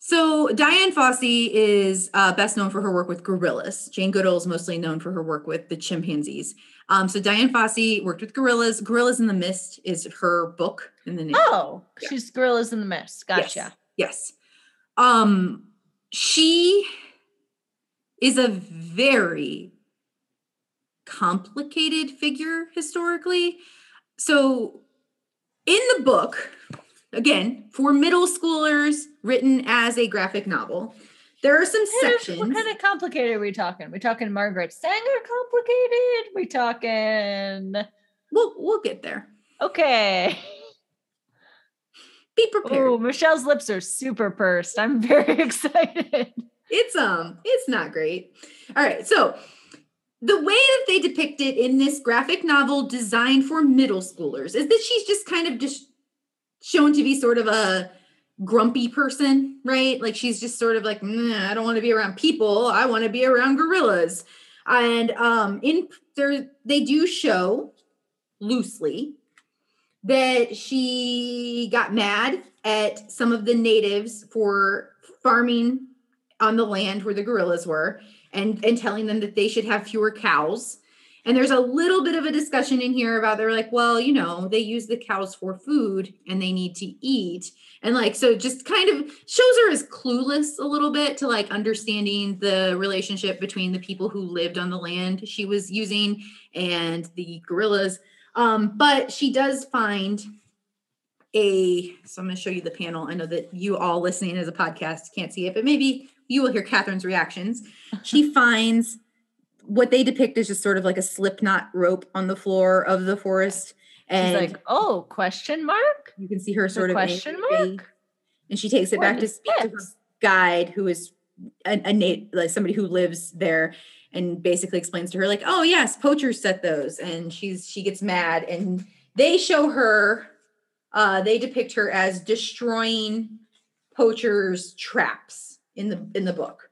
So Dian Fossey is uh, best known for her work with gorillas. Jane Goodall is mostly known for her work with the chimpanzees. Um, so Dian Fossey worked with gorillas. Gorillas in the Mist is her book in the name. Oh, Yeah. she's Gorillas in the Mist. Gotcha. Yes. yes. Um, she is a very complicated figure historically. So in the book, again, for middle schoolers, written as a graphic novel, there are some What kind of- sections. What kind of complicated are we talking? We talking Margaret Sanger complicated? We talking we'll we'll get there. okay. Be prepared. Oh, Michelle's lips are super pursed. I'm very excited. it's um it's not great all right so the way that they depict it in this graphic novel designed for middle schoolers is that she's just kind of just shown to be sort of a grumpy person right? Like she's just sort of like "Nah, i don't want to be around people. I want to be around gorillas. And um in there they do show loosely that she got mad at some of the natives for farming on the land where the gorillas were and and telling them that they should have fewer cows and there's a little bit of a discussion in here about they're like well you know they use the cows for food and they need to eat. And like so just kind of shows her as clueless a little bit to like understanding the relationship between the people who lived on the land she was using and the gorillas. Um but she does find a so i'm going to show you the panel. I know that you all listening as a podcast can't see it but maybe you will hear catherine's reactions. She finds what they depict is just sort of like a slip knot rope on the floor of the forest And She's like, oh, question mark? you can see her The sort of question angry, mark? and she takes it What back to speak to her guide who is a, a nat- like somebody who lives there and basically explains to her like oh yes poachers set those and she's she gets mad and they show her uh they depict her as destroying poachers traps in the in the book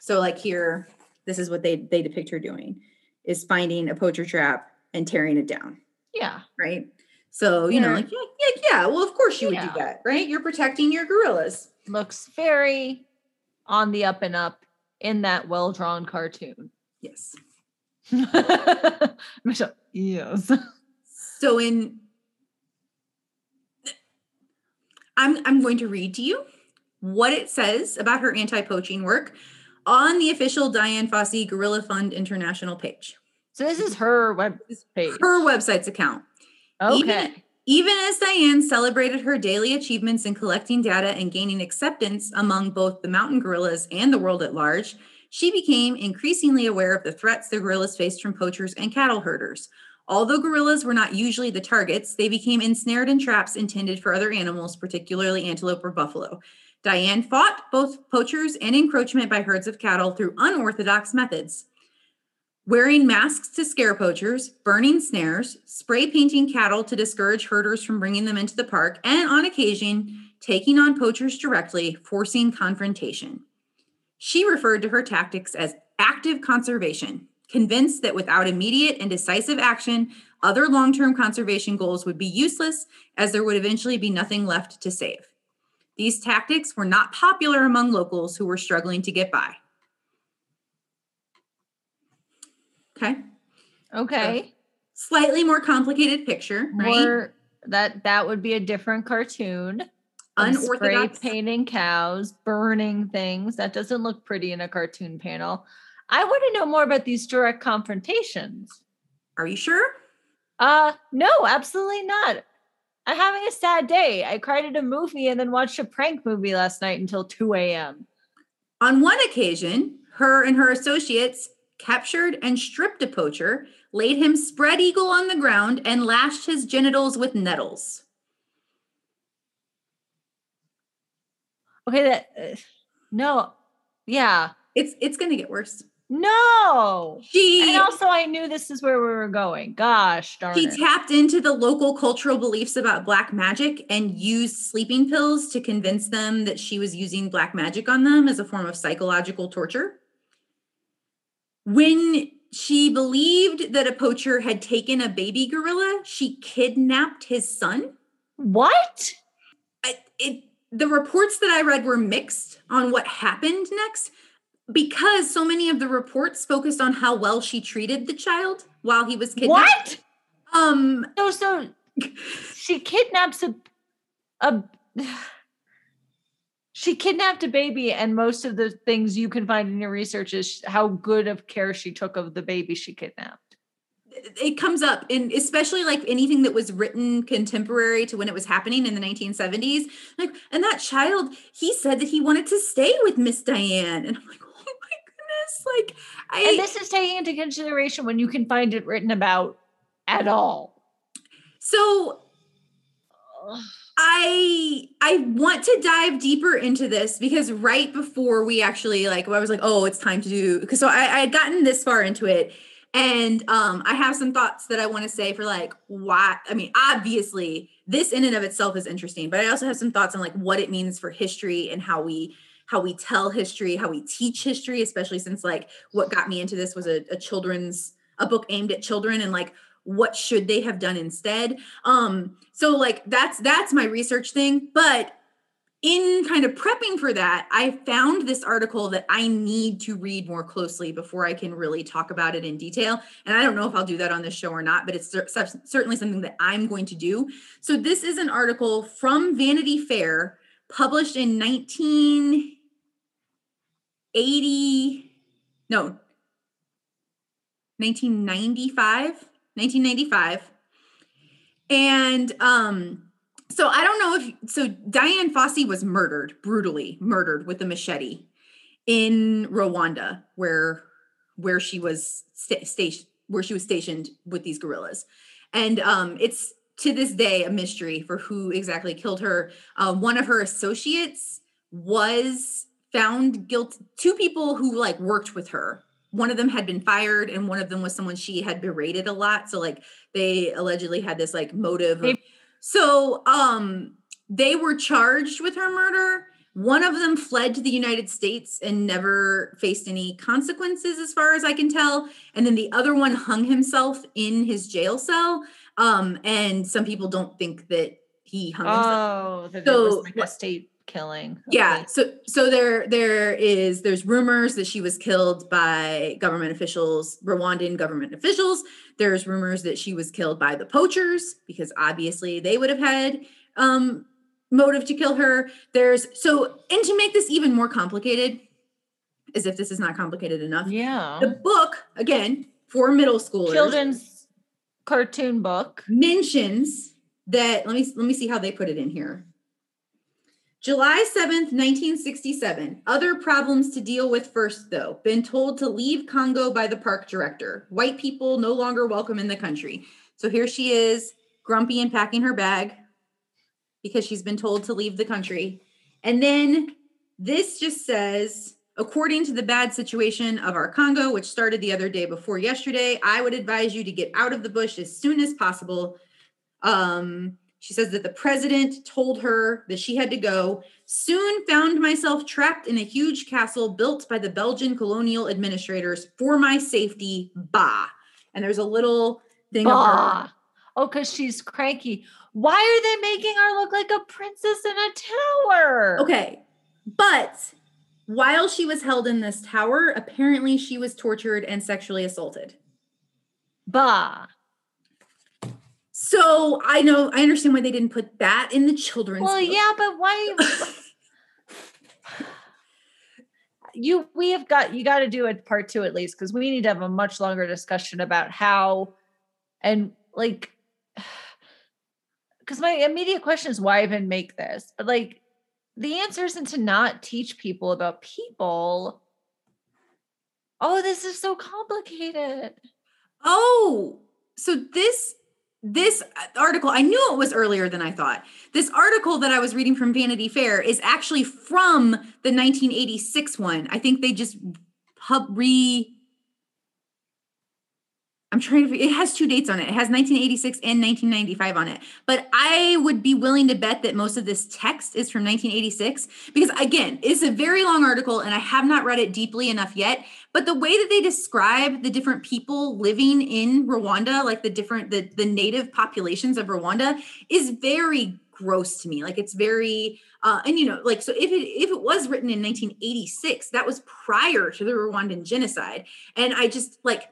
so like here this is what they they depict her doing is finding a poacher trap and tearing it down Yeah. right so you know Yeah. like yeah, yeah yeah well of course you would Yeah. do that right you're protecting your gorillas Looks very on the up and up in that well drawn cartoon. yes Michelle, yes. so in i'm i'm going to read to you what it says about her anti-poaching work on the official dian fossey gorilla fund international page So this is her web page. her website's account Okay. Even as Dian celebrated her daily achievements in collecting data and gaining acceptance among both the mountain gorillas and the world at large, she became increasingly aware of the threats the gorillas faced from poachers and cattle herders. Although gorillas were not usually the targets, they became ensnared in traps intended for other animals, particularly antelope or buffalo. Dian fought both poachers and encroachment by herds of cattle through unorthodox methods wearing masks to scare poachers, burning snares, spray painting cattle to discourage herders from bringing them into the park, and on occasion, taking on poachers directly, forcing confrontation. She referred to her tactics as active conservation, convinced that without immediate and decisive action, other long term conservation goals would be useless as there would eventually be nothing left to save. These tactics were not popular among locals who were struggling to get by. Okay Okay. slightly more complicated picture, right? Or that that would be a different cartoon. of Spray Unorthodox. painting cows, burning things. That doesn't look pretty in a cartoon panel. I want to know more about these direct confrontations. Are you sure? Uh no, absolutely not. I'm having a sad day. I cried at a movie and then watched a prank movie last night until 2 a.m. On one occasion, her and her associates captured and stripped a poacher, laid him spread eagle on the ground, and lashed his genitals with nettles. Okay, that uh, no. Yeah. It's it's gonna get worse. No. She And also I knew this is where we were going. Gosh darn He it. tapped into the local cultural beliefs about black magic and used sleeping pills to convince them that she was using black magic on them as a form of psychological torture. When she believed that a poacher had taken a baby gorilla, she kidnapped his son. what? I, it, the reports that I read were mixed on what happened next because so many of the reports focused on how well she treated the child while he was kidnapped. What? Um, So so she kidnaps a a she kidnapped a baby and most of the things you can find in your research is how good of care she took of the baby she kidnapped. it comes up in especially like anything that was written contemporary to when it was happening in the 1970s like and that child he said that he wanted to stay with miss diane and i'm like goodness like i And this is taking into consideration when you can find it written about at all. so I I want to dive deeper into this because right before we actually like I was like, oh, it's time to do because so I, I had gotten this far into it. And um I have some thoughts that I want to say for like why I mean, obviously this in and of itself is interesting, but I also have some thoughts on like what it means for history and how we how we tell history, how we teach history, especially since like what got me into this was a, a children's a book aimed at children and like what should they have done instead. Um so like that's that's my research thing but in kind of prepping for that i found this article that i need to read more closely before i can really talk about it in detail. And i don't know if i'll do that on this show or not but it's cer- cer- certainly something that i'm going to do. So this is an article from vanity fair published in 1980 no 1995 1995 and um so i don't know if so dian fossey was murdered brutally murdered with a machete in rwanda where where she was sta- stationed where she was stationed with these gorillas. And um it's to this day a mystery for who exactly killed her. Um, one of her associates was found guilt two people who like worked with her one of them had been fired and one of them was someone she had berated a lot so like they allegedly had this like motive of- so um they were charged with her murder One of them fled to the United States and never faced any consequences, as far as I can tell. And then the other one hung himself in his jail cell. Um, and some people don't think that he hung himself. Oh, that So, it was like a state killing. Yeah, Okay. so so there there is there's rumors that she was killed by government officials, Rwandan government officials. There's rumors that she was killed by the poachers because obviously they would have had um motive to kill her. There's so and to make this even more complicated, as if this is not complicated enough. Yeah. The book again for middle schoolers Children's cartoon book. mentions that let me let me see how they put it in here. July 7th, 1967. Other problems to deal with first, though. Been told to leave Congo by the park director. White people no longer welcome in the country. So here she is, grumpy and packing her bag because she's been told to leave the country. And then this just says, according to the bad situation of our Congo, which started the other day before yesterday, I would advise you to get out of the bush as soon as possible. Um, she says that the president told her that she had to go. Soon found myself trapped in a huge castle built by the Belgian colonial administrators for my safety. Bah. And there's a little thing of her. Bah. Oh, because she's cranky. Why are they making her look like a princess in a tower? Okay. But while she was held in this tower, apparently she was tortured and sexually assaulted. Bah. So I know I understand why they didn't put that in the children's. Well, book. yeah, but why? you we have got you got to do a part two at least because we need to have a much longer discussion about how and like because my immediate question is why even make this but like the answer isn't to not teach people about people oh this is so complicated Oh, so this this uh, article I knew it was earlier than I thought. This article that I was reading from Vanity Fair is actually from the 1986 one. I think they just pub re I'm trying to it has two dates on it. It has 1986 and 1995 on it. But I would be willing to bet that most of this text is from 1986 because again, it's a very long article and I have not read it deeply enough yet, but the way that they describe the different people living in Rwanda, like the different the the native populations of Rwanda is very gross to me. Like it's very uh and you know, like so if it if it was written in 1986, that was prior to the Rwandan genocide. And I just like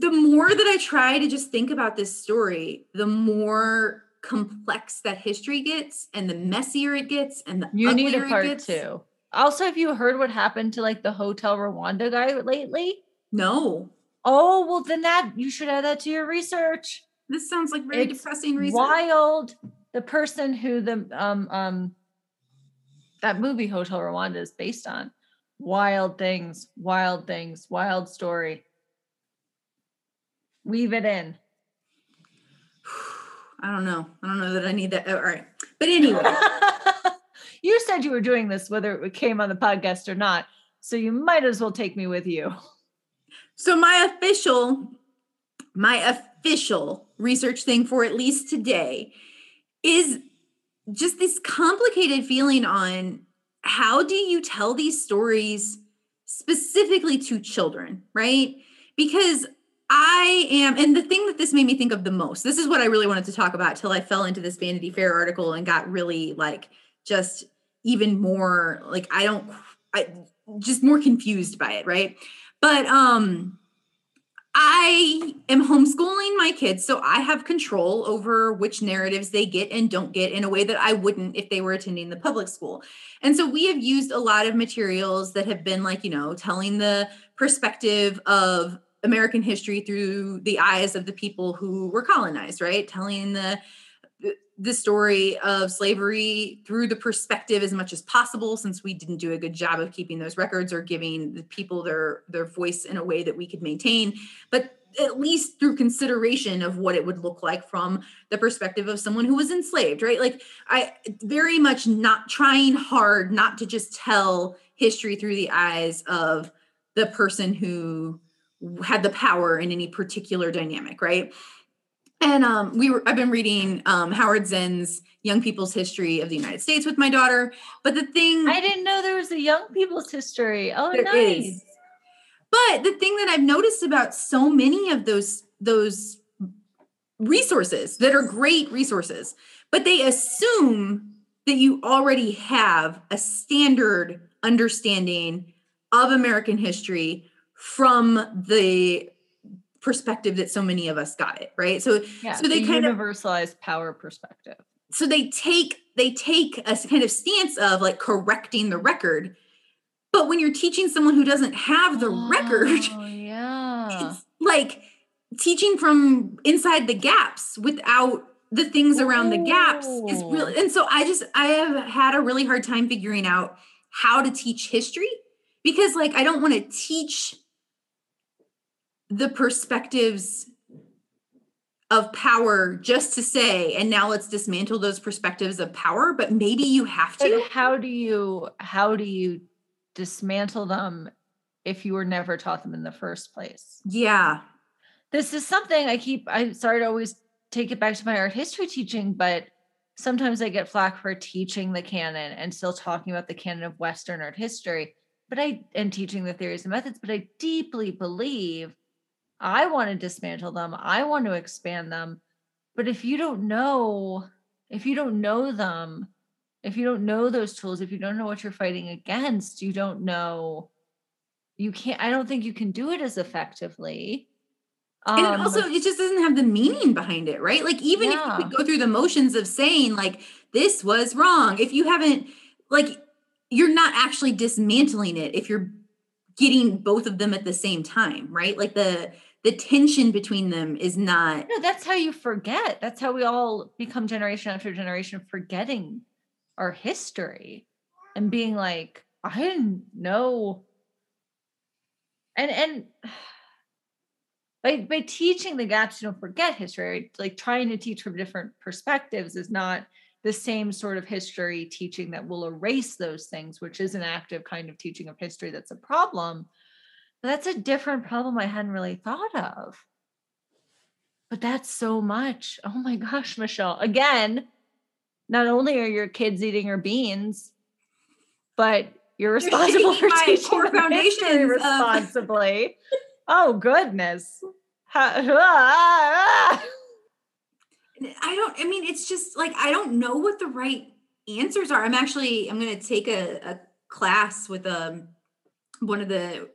the more that I try to just think about this story, the more complex that history gets and the messier it gets and the you need a it part gets. two also have you heard what happened to like the hotel rwanda guy lately No. Oh, well, then that you should add that to your research. This sounds like very It's depressing research. Wild. The person who the um um that movie Hotel Rwanda is based on. Wild things, wild things, wild story. Weave it in. I don't know. I don't know that I need that. All right. But anyway, you said you were doing this whether it came on the podcast or not. So you might as well take me with you. so my official, my official research thing for at least today is just this complicated feeling on how do you tell these stories specifically to children, right? Because I am, and the thing that this made me think of the most, this is what I really wanted to talk about till I fell into this Vanity Fair article and got really like just even more like I don't, I just more confused by it, right? But um, I am homeschooling my kids, so I have control over which narratives they get and don't get in a way that I wouldn't if they were attending the public school. And so we have used a lot of materials that have been like, you know, telling the perspective of American history through the eyes of the people who were colonized, right? Telling the the story of slavery through the perspective as much as possible since we didn't do a good job of keeping those records or giving the people their their voice in a way that we could maintain but at least through consideration of what it would look like from the perspective of someone who was enslaved right like i very much not trying hard not to just tell history through the eyes of the person who had the power in any particular dynamic right and um, we were I've been reading um, Howard Zinn's young people's history of the United States with my daughter. But the thing I didn't know there was a young people's history. Oh, There nice. is. But the thing that I've noticed about so many of those those resources that are great resources, but they assume that you already have a standard understanding of American history from the perspective that so many of us got it, right? So Yeah, So they the kind of- universalized power perspective. so they take they take a kind of stance of like correcting the record. But when you're teaching someone who doesn't have the record, Oh, yeah. it's like teaching from inside the gaps without the things around the gaps is really and so i just i have had a really hard time figuring out how to teach history because like i don't want to teach the perspectives of power just to say and now let's dismantle those perspectives of power but maybe you have But to how do you how do you dismantle them if you were never taught them in the first place? yeah This is something I keep I'm sorry to always take it back to my art history teaching, but sometimes I get flack for teaching the canon and still talking about the canon of Western art history, but I and teaching the theories and methods, but I deeply believe I want to dismantle them. I want to expand them. But if you don't know, if you don't know them, if you don't know those tools, if you don't know what you're fighting against, you don't know, you can't, I don't think you can do it as effectively. and Um, also it just doesn't have the meaning behind it right like even if Yeah. you could go through the motions of saying like this was wrong if you haven't like you're not actually dismantling it if you're getting both of them at the same time right like the the tension between them is not no, that's how you forget. That's how we all become generation after generation forgetting our history and being like, I didn't know. And and by by teaching the gaps, you don't forget history. Like trying to teach from different perspectives is not the same sort of history teaching that will erase those things, which is an active kind of teaching of history that's a problem. That's a different problem I hadn't really thought of. But that's so much. Oh my gosh, Michelle. Again, not only are your kids eating your beans, but you're responsible for shaking my teaching core of- responsibly. oh goodness. I don't, I mean, it's just like, I don't know what the right answers are. I'm actually, I'm going to take a, a class with um, one of the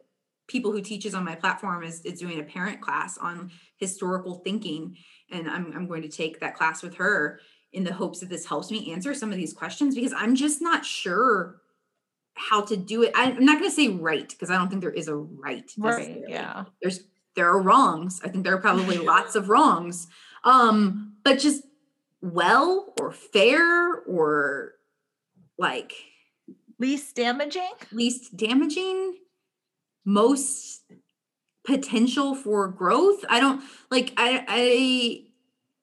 people who teaches on my platform is, is doing a parent class on historical thinking. And I'm, I'm going to take that class with her in the hopes that this helps me answer some of these questions because I'm just not sure how to do it. I'm not going to say right because I don't think there is a right. right. Yeah. there's there are wrongs. I think there are probably lots of wrongs. Um, but just well or fair or like Least damaging. least damaging, most potential for growth. I don't like I I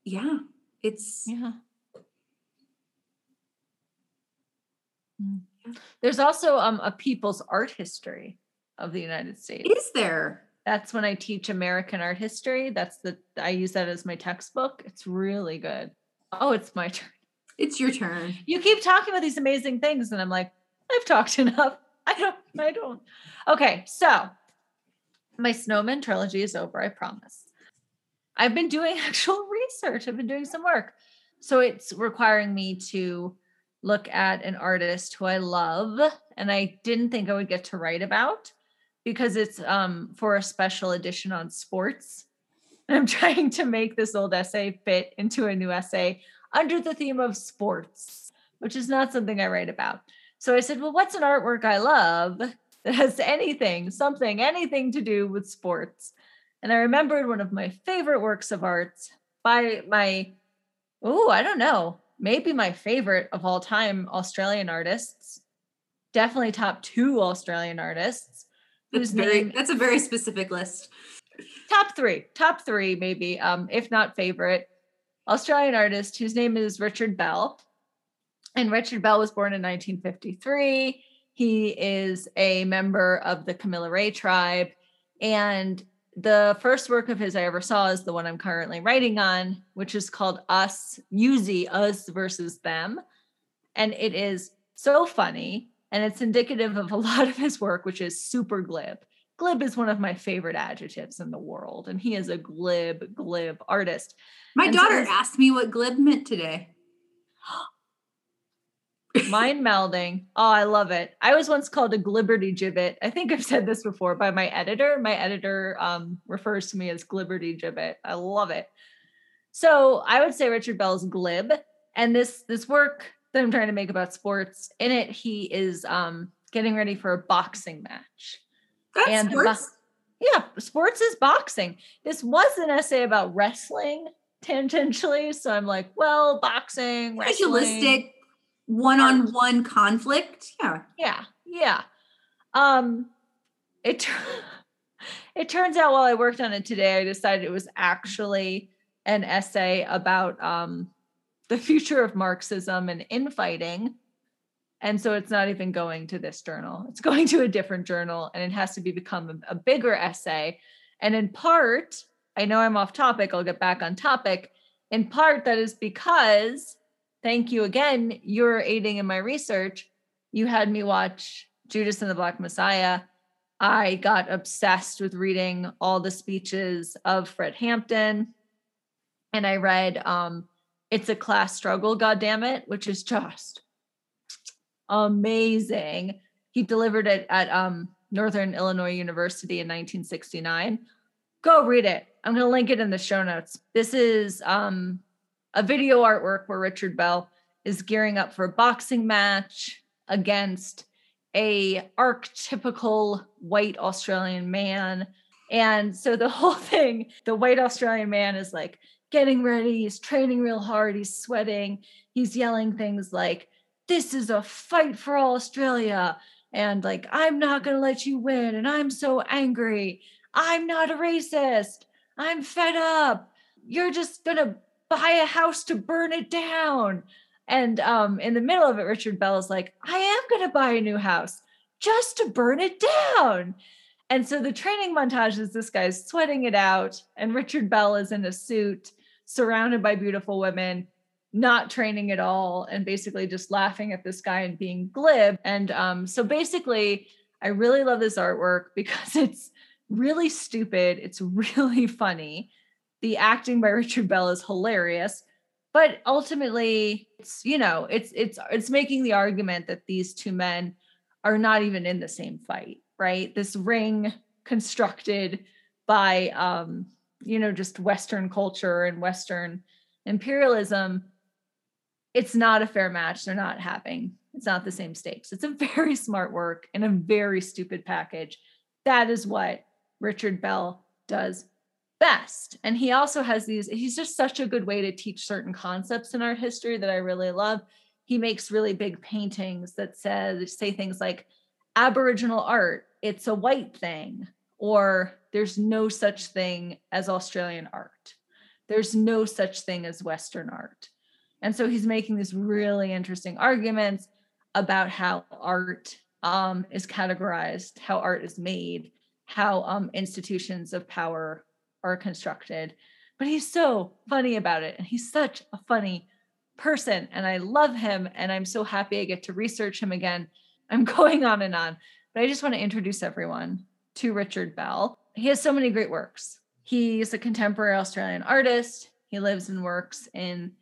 yeah, it's Yeah. Mm. There's also um, a people's art history of the United States. is there. That's when I teach American art history. That's the I use that as my textbook. It's really good. Oh, it's my turn. It's your turn. You keep talking about these amazing things, and I'm like, I've talked enough. I don't. I don't. Okay, so my snowman trilogy is over. I promise. I've been doing actual research. I've been doing some work, so it's requiring me to look at an artist who I love, and I didn't think I would get to write about because it's um, for a special edition on sports. I'm trying to make this old essay fit into a new essay under the theme of sports, which is not something I write about. So I said, Well, what's an artwork I love that has anything, something, anything to do with sports? And I remembered one of my favorite works of art by my, oh, I don't know, maybe my favorite of all time Australian artists, definitely top two Australian artists. That's very name- that's a very specific list. top three, top three, maybe, um, if not favorite, Australian artist whose name is Richard Bell. And Richard Bell was born in 1953. He is a member of the Kamilaroi tribe. And the first work of his I ever saw is the one I'm currently writing on, which is called Us, Uzi, Us versus Them. And it is so funny and it's indicative of a lot of his work, which is super glib. Glib is one of my favorite adjectives in the world, and he is a glib, glib artist. My And daughter so- asked me what glib meant today. Oh, Mind melding. Oh, I love it. I was once called a glibberty gibbet. I think I've said this before by my editor. My editor um, refers to me as glibberty gibbet. I love it. So I would say Richard Bell's glib, and this this work that I'm trying to make about sports. In it, he is um, getting ready for a boxing match. That's And the sports. Yeah, sports is boxing. This was an essay about wrestling tangentially, so I'm like, well, boxing, wrestling. Pugilistic one-on-one conflict. Yeah. Yeah, yeah. Um, it it turns out while I worked on it today, I decided it was actually an essay about um the future of Marxism and infighting. And so it's not even going to this journal. It's going to a different journal and it has to be become a, a bigger essay. And in part, I know I'm off topic, I'll get back on topic. In part, that is because, thank you again, you're aiding in my research. You had me watch Judas and the Black Messiah. I got obsessed with reading all the speeches of Fred Hampton. And I read um, It's a Class Struggle, goddammit, which is just amazing. He delivered it at um, Northern Illinois University in 1969. Go read it. I'm going to link it in the show notes. This is um, a video artwork where Richard Bell is gearing up for a boxing match against a archetypical white Australian man. And so the whole thing, the white Australian man is like getting ready, he's training real hard, he's sweating, he's yelling things like, This is a fight for all Australia. And like, I'm not going to let you win. And I'm so angry. I'm not a racist. I'm fed up. You're just going to buy a house to burn it down. And um, in the middle of it, Richard Bell is like, I am going to buy a new house just to burn it down. And so the training montage is this guy's sweating it out, and Richard Bell is in a suit surrounded by beautiful women, not training at all, and basically just laughing at this guy and being glib. And um, so basically, I really love this artwork because it's really stupid, it's really funny. The acting by Richard Bell is hilarious but ultimately it's you know it's it's it's making the argument that these two men are not even in the same fight right? This ring constructed by um you know just western culture and western imperialism it's not a fair match. They're not having it's not the same stakes. It's a very smart work and a very stupid package. That is what richard bell does best. And he also has these, he's just such a good way to teach certain concepts in our history that I really love. He makes really big paintings that says say things like Aboriginal art, it's a white thing, or there's no such thing as Australian art. There's no such thing as Western art. And so he's making these really interesting arguments about how art um, is categorized, how art is made, how um, institutions of power are constructed. But he's so funny about it. And he's such a funny person. And I love him. And I'm so happy I get to research him again. I'm going on and on. But I just want to introduce everyone to Richard Bell. He has so many great works. He's a contemporary Australian artist. He lives and works in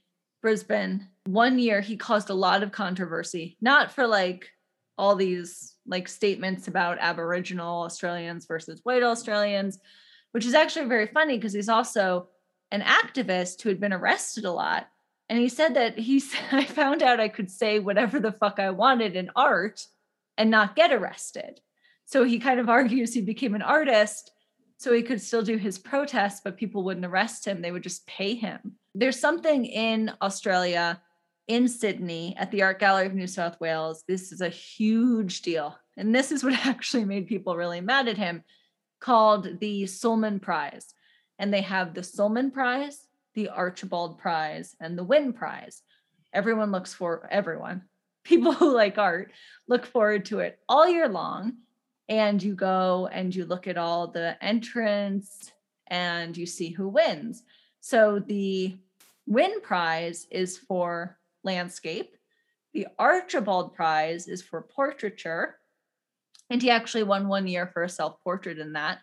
Brisbane. One year he caused a lot of controversy, not for like all these like statements about Aboriginal Australians versus white Australians, which is actually very funny because he's also an activist who had been arrested a lot. And he said that he said, I found out I could say whatever the fuck I wanted in art and not get arrested. So he kind of argues he became an artist so he could still do his protests, but people wouldn't arrest him. They would just pay him. There's something in Australia, in Sydney, at the Art Gallery of New South Wales. This is a huge deal. And this is what actually made people really mad at him called the Sulman Prize. And they have the Sulman Prize, the Archibald Prize, and the Wynne Prize. Everyone looks for everyone. People who like art look forward to it all year long. and you go and you look at all the entrants and you see who wins. So the Wynne prize is for landscape. The Archibald prize is for portraiture. And he actually won one year for a self portrait in that.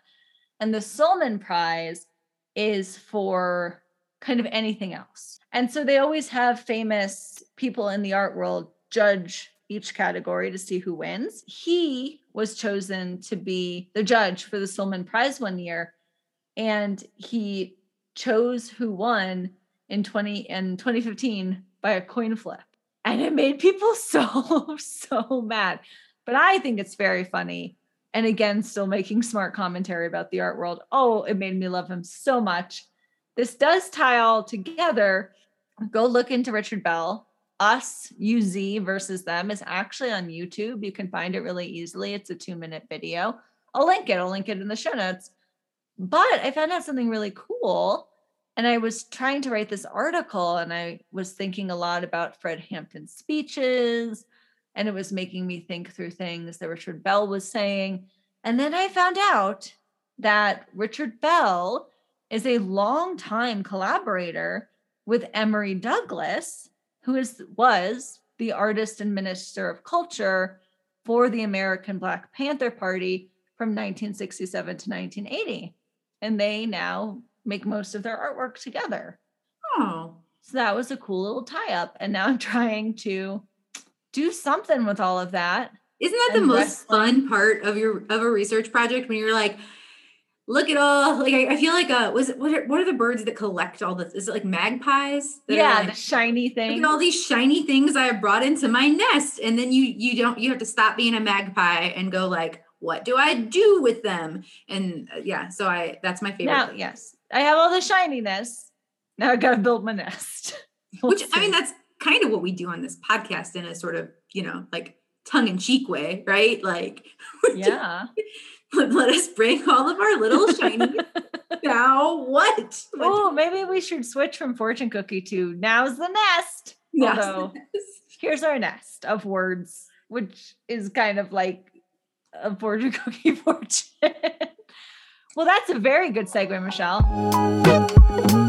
And the Sulman prize is for kind of anything else. And so they always have famous people in the art world judge each category to see who wins. He was chosen to be the judge for the Sulman Prize one year, and he chose who won in 20 in 2015 by a coin flip. And it made people so, so mad. But I think it's very funny. And again, still making smart commentary about the art world. Oh, it made me love him so much. This does tie all together. Go look into Richard Bell us UZ versus them is actually on YouTube. You can find it really easily. It's a two minute video. I'll link it. I'll link it in the show notes. But I found out something really cool. And I was trying to write this article and I was thinking a lot about Fred Hampton's speeches. And it was making me think through things that Richard Bell was saying. And then I found out that Richard Bell is a longtime collaborator with Emory Douglas who is was the artist and minister of culture for the American Black Panther Party from 1967 to 1980. And they now make most of their artwork together. Oh. So that was a cool little tie up. And now I'm trying to do something with all of that. Isn't that the most fun part of your of a research project when you're like, look at all like I, I, feel like uh was it what are, what are the birds that collect all this? Is it like magpies yeah like, the shiny things look at all these shiny things i have brought into my nest and then you you don't you have to stop being a magpie and go like what do i do with them? And uh, yeah so i that's my favorite now yes i have all the shininess. Now i gotta build my nest. Which i mean that's kind of what we do on this podcast in a sort of you know like tongue-in-cheek way right like yeah let us bring all of our little shiny. now what? Oh, maybe we should switch from fortune cookie to now's the nest. Now's Although, the nest. here's our nest of words, which is kind of like a fortune cookie fortune. well, that's a very good segue, Michelle.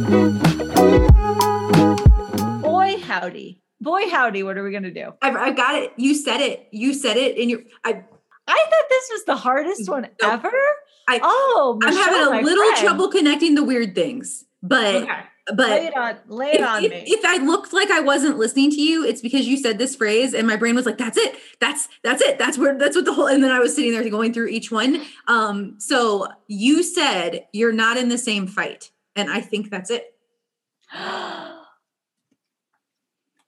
Howdy. Boy, howdy, what are we going to do? I've, I've got it. You said it. You said it in your. I I thought this was the hardest one ever. I, oh, Michelle, I'm having a little friend. trouble connecting the weird things, but okay. but lay it on, lay it if, on if, me. If I looked like I wasn't listening to you, it's because you said this phrase, and my brain was like, "That's it. That's that's it. That's where that's what the whole." And then I was sitting there going through each one. Um, so you said you're not in the same fight, and I think that's it.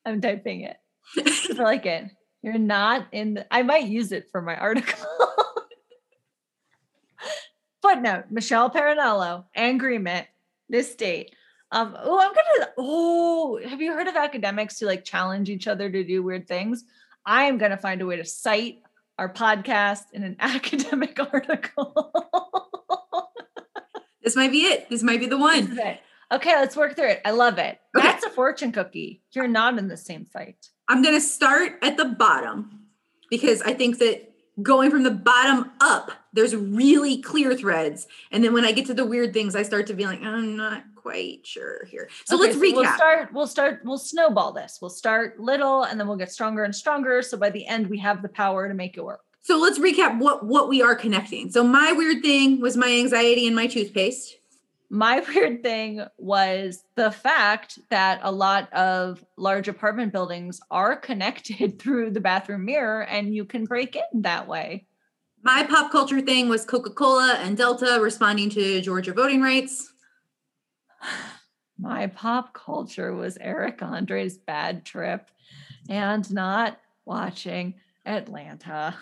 I'm typing it. I like it. You're not in the, I might use it for my article. Footnote Michelle Paranello, agreement, this date. Um, oh, I'm gonna oh, have you heard of academics who like challenge each other to do weird things? I am gonna find a way to cite our podcast in an academic article. this might be it. This might be the one. Okay, let's work through it. I love it. Okay. That's a fortune cookie. You're not in the same fight. I'm going to start at the bottom because I think that going from the bottom up, there's really clear threads. And then when I get to the weird things, I start to be like, I'm not quite sure here. So okay, let's so recap. We'll start, we'll start, we'll snowball this. We'll start little and then we'll get stronger and stronger. So by the end, we have the power to make it work. So let's recap what what we are connecting. So my weird thing was my anxiety and my toothpaste my weird thing was the fact that a lot of large apartment buildings are connected through the bathroom mirror and you can break in that way. My pop culture thing was Coca Cola and Delta responding to Georgia voting rights. My pop culture was Eric Andre's bad trip and not watching Atlanta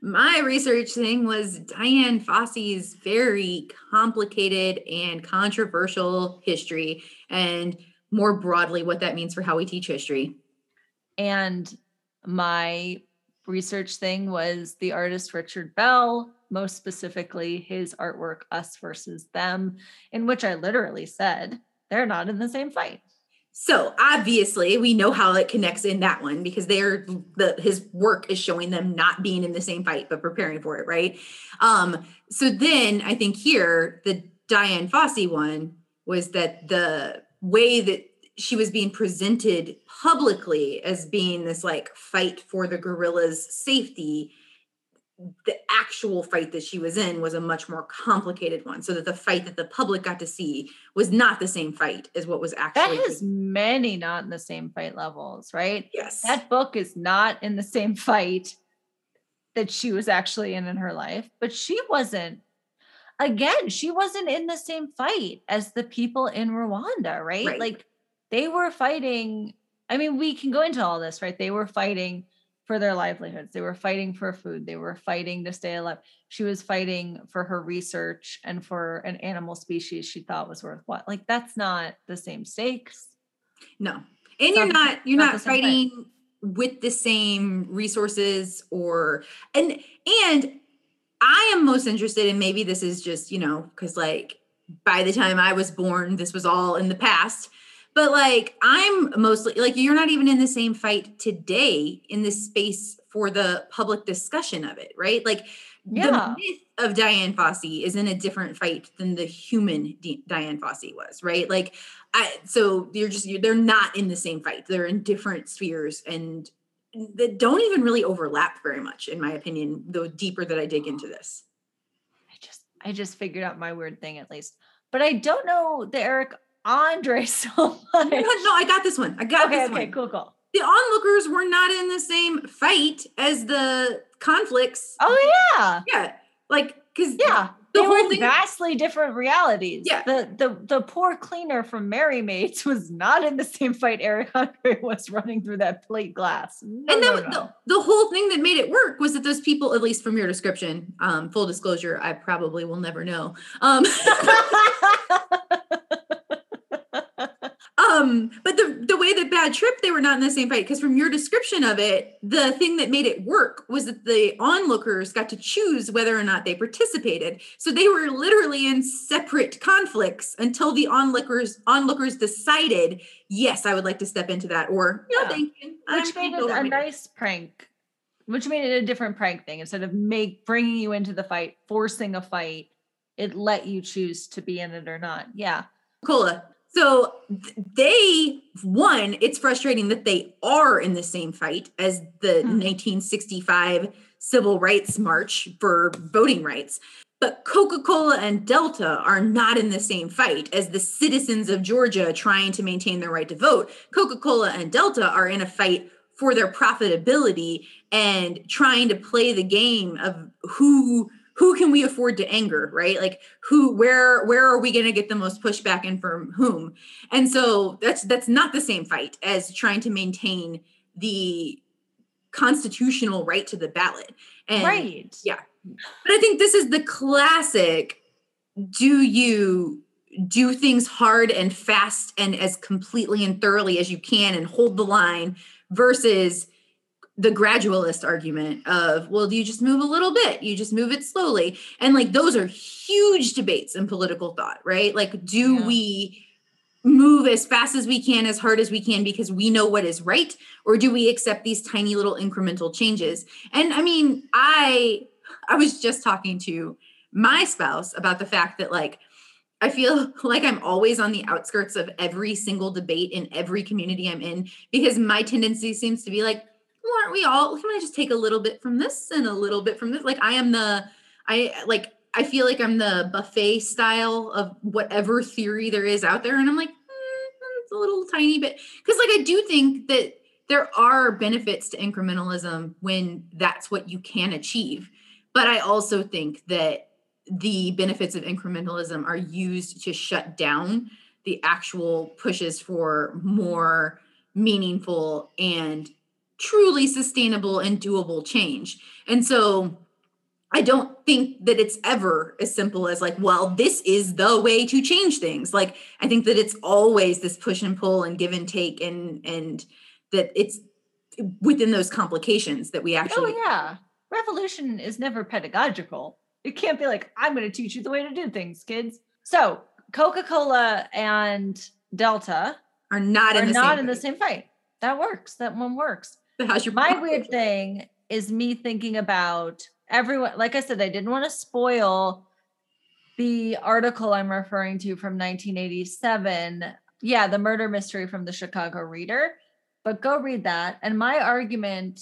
my research thing was Dian Fossey's very complicated and controversial history, and more broadly, what that means for how we teach history. And my research thing was the artist Richard Bell, most specifically his artwork, Us versus Them, in which I literally said, they're not in the same fight. So obviously we know how it connects in that one because they're the his work is showing them not being in the same fight but preparing for it, right? Um, so then I think here the Dian Fossey one was that the way that she was being presented publicly as being this like fight for the gorilla's safety the actual fight that she was in was a much more complicated one so that the fight that the public got to see was not the same fight as what was actually that has many not in the same fight levels right? Yes. That book is not in the same fight that she was actually in in her life but she wasn't again she wasn't in the same fight as the people in rwanda right, Right. like they were fighting i mean we can go into all this right? They were fighting for their livelihoods. They were fighting for food. They were fighting to stay alive. She was fighting for her research and for an animal species she thought was worthwhile. Like that's not the same stakes. No. And you're Not- not you're not not, the same fight. fighting with the same resources or and and i am most interested in maybe this is just you know because like by the time i was born this was all in the past but like i'm mostly like you're not even in the same fight today in this space for the public discussion of it right like Yeah. the myth of Dian Fossey is in a different fight than the human Di- Dian Fossey was, right? Like, I so you're just you're, they're not in the same fight. They're in different spheres and that don't even really overlap very much, in my opinion. The deeper that I dig into this, I just I just figured out my weird thing at least. But I don't know the Eric Andre so no, much. no, I got this one. I got okay, this okay, one. cool, cool. The onlookers were not in the same fight as the conflicts. Oh yeah. Yeah, like because Yeah. the they whole were thing- vastly different realities. Yeah. The the the poor cleaner from Mary Mates was not in the same fight Eric Andre was running through that plate glass. No, and no, then no. The, the whole thing that made it work was that those people, at least from your description, um, full disclosure, I probably will never know. Um, um, but the the way that Bad Trip, they were not in the same fight because from your description of it, the thing that made it work was that the onlookers got to choose whether or not they participated. So they were literally in separate conflicts until the onlookers onlookers decided, yes, I would like to step into that, or no, Yeah. thank you. Which made it a nice prank. Which made it a different prank thing. Instead of make bringing you into the fight, forcing a fight, it let you choose to be in it or not. Yeah. Cola. So they one, it's frustrating that they are in the same fight as the Hmm. 1965 civil rights march for voting rights. But Coca-Cola and Delta are not in the same fight as the citizens of Georgia trying to maintain their right to vote. Coca-Cola and Delta are in a fight for their profitability and trying to play the game of who who can we afford to anger right like who where where are we going to get the most pushback and from whom and so that's that's not the same fight as trying to maintain the constitutional right to the ballot and right. yeah. but i think this is the classic do you do things hard and fast and as completely and thoroughly as you can and hold the line versus the gradualist argument of well do you just move a little bit? You just move it slowly. And like those are huge debates in political thought right? Like do Yeah. we move as fast as we can as hard as we can because we know what is right? Or do we accept these tiny little incremental changes? And i mean i i was just talking to my spouse about the fact that like I feel like I'm always on the outskirts of every single debate in every community I'm in because my tendency seems to be like, well, aren't we all? Can I just take a little bit from this and a little bit from this? Like I am the, I like, I feel like I'm the buffet style of whatever theory there is out there. And I'm like, mm, it's a little tiny bit. Cause like I do think that there are benefits to incrementalism when that's what you can achieve. But I also think that the benefits of incrementalism are used to shut down the actual pushes for more meaningful and truly sustainable and doable change. And so I don't think that it's ever as simple as like, well, this is the way to change things. Like I think that it's always this push and pull and give and take and and that it's within those complications that we oh, actually Oh yeah. Revolution is never pedagogical. It can't be like, I'm going to teach you the way to do things, kids. So Coca-Cola and Delta are not are in the not same in the same fight. That works. That one works. How's your My pop weird thing is me thinking about everyone. Like I said, I didn't want to spoil the article I'm referring to from 1987. Yeah, the murder mystery from the Chicago Reader. But go read that. And my argument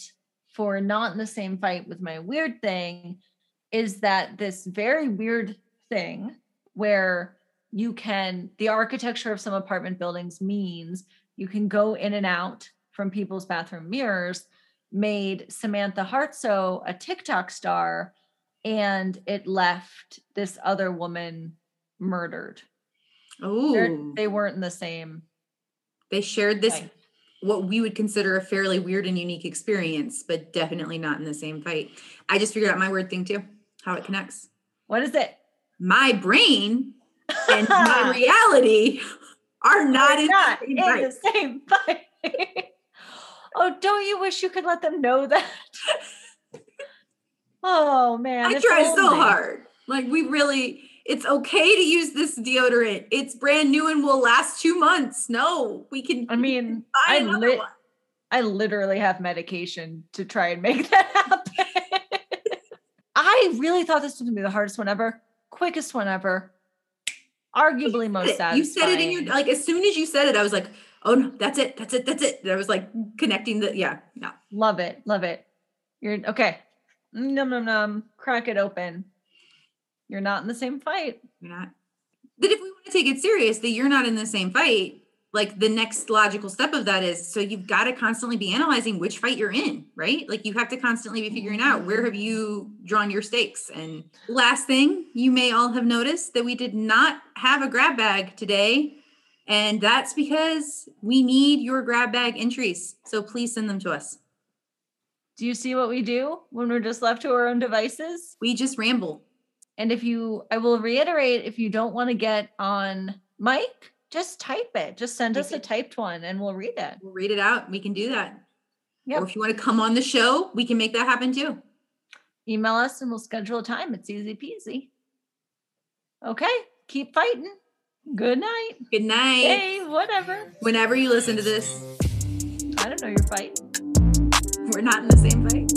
for not in the same fight with my weird thing is that this very weird thing where you can, the architecture of some apartment buildings means you can go in and out from people's bathroom mirrors made Samantha Hartsoe a TikTok star and it left this other woman murdered. Oh, They weren't in the same they shared this fight. what we would consider a fairly weird and unique experience, but definitely not in the same fight. I just figured out my weird thing too, how it connects. What is it? My brain and my reality are not in not the in the same fight. oh, don't you wish you could let them know that? oh man. I try so hard. Like we really, it's okay to use this deodorant. It's brand new and will last two months. No, we can. I mean, I lit one. I literally have medication to try and make that happen. I really thought this was gonna be the hardest one ever, quickest one ever, arguably most sad. You said it in your like as soon as you said it, I was like, oh no, that's it, that's it, that's it. And I was like connecting the yeah, yeah. love it, love it. You're okay. Num num num. Crack it open. You're not in the same fight. You're not. That if we want to take it serious, that you're not in the same fight. Like the next logical step of that is so you've got to constantly be analyzing which fight you're in, right? Like you have to constantly be figuring out where have you drawn your stakes. And last thing, you may all have noticed that we did not have a grab bag today. And that's because we need your grab bag entries. So please send them to us. Do you see what we do when we're just left to our own devices? We just ramble. And if you, I will reiterate, if you don't want to get on mic, just type it. Just send us a typed one and we'll read it. We'll read it out. We can do that. Yep. Or if you want to come on the show, we can make that happen too. Email us and we'll schedule a time. It's easy peasy. Okay. Keep fighting. Good night. Good night. Hey, whatever. Whenever you listen to this, I don't know your fight. we're not in the same fight.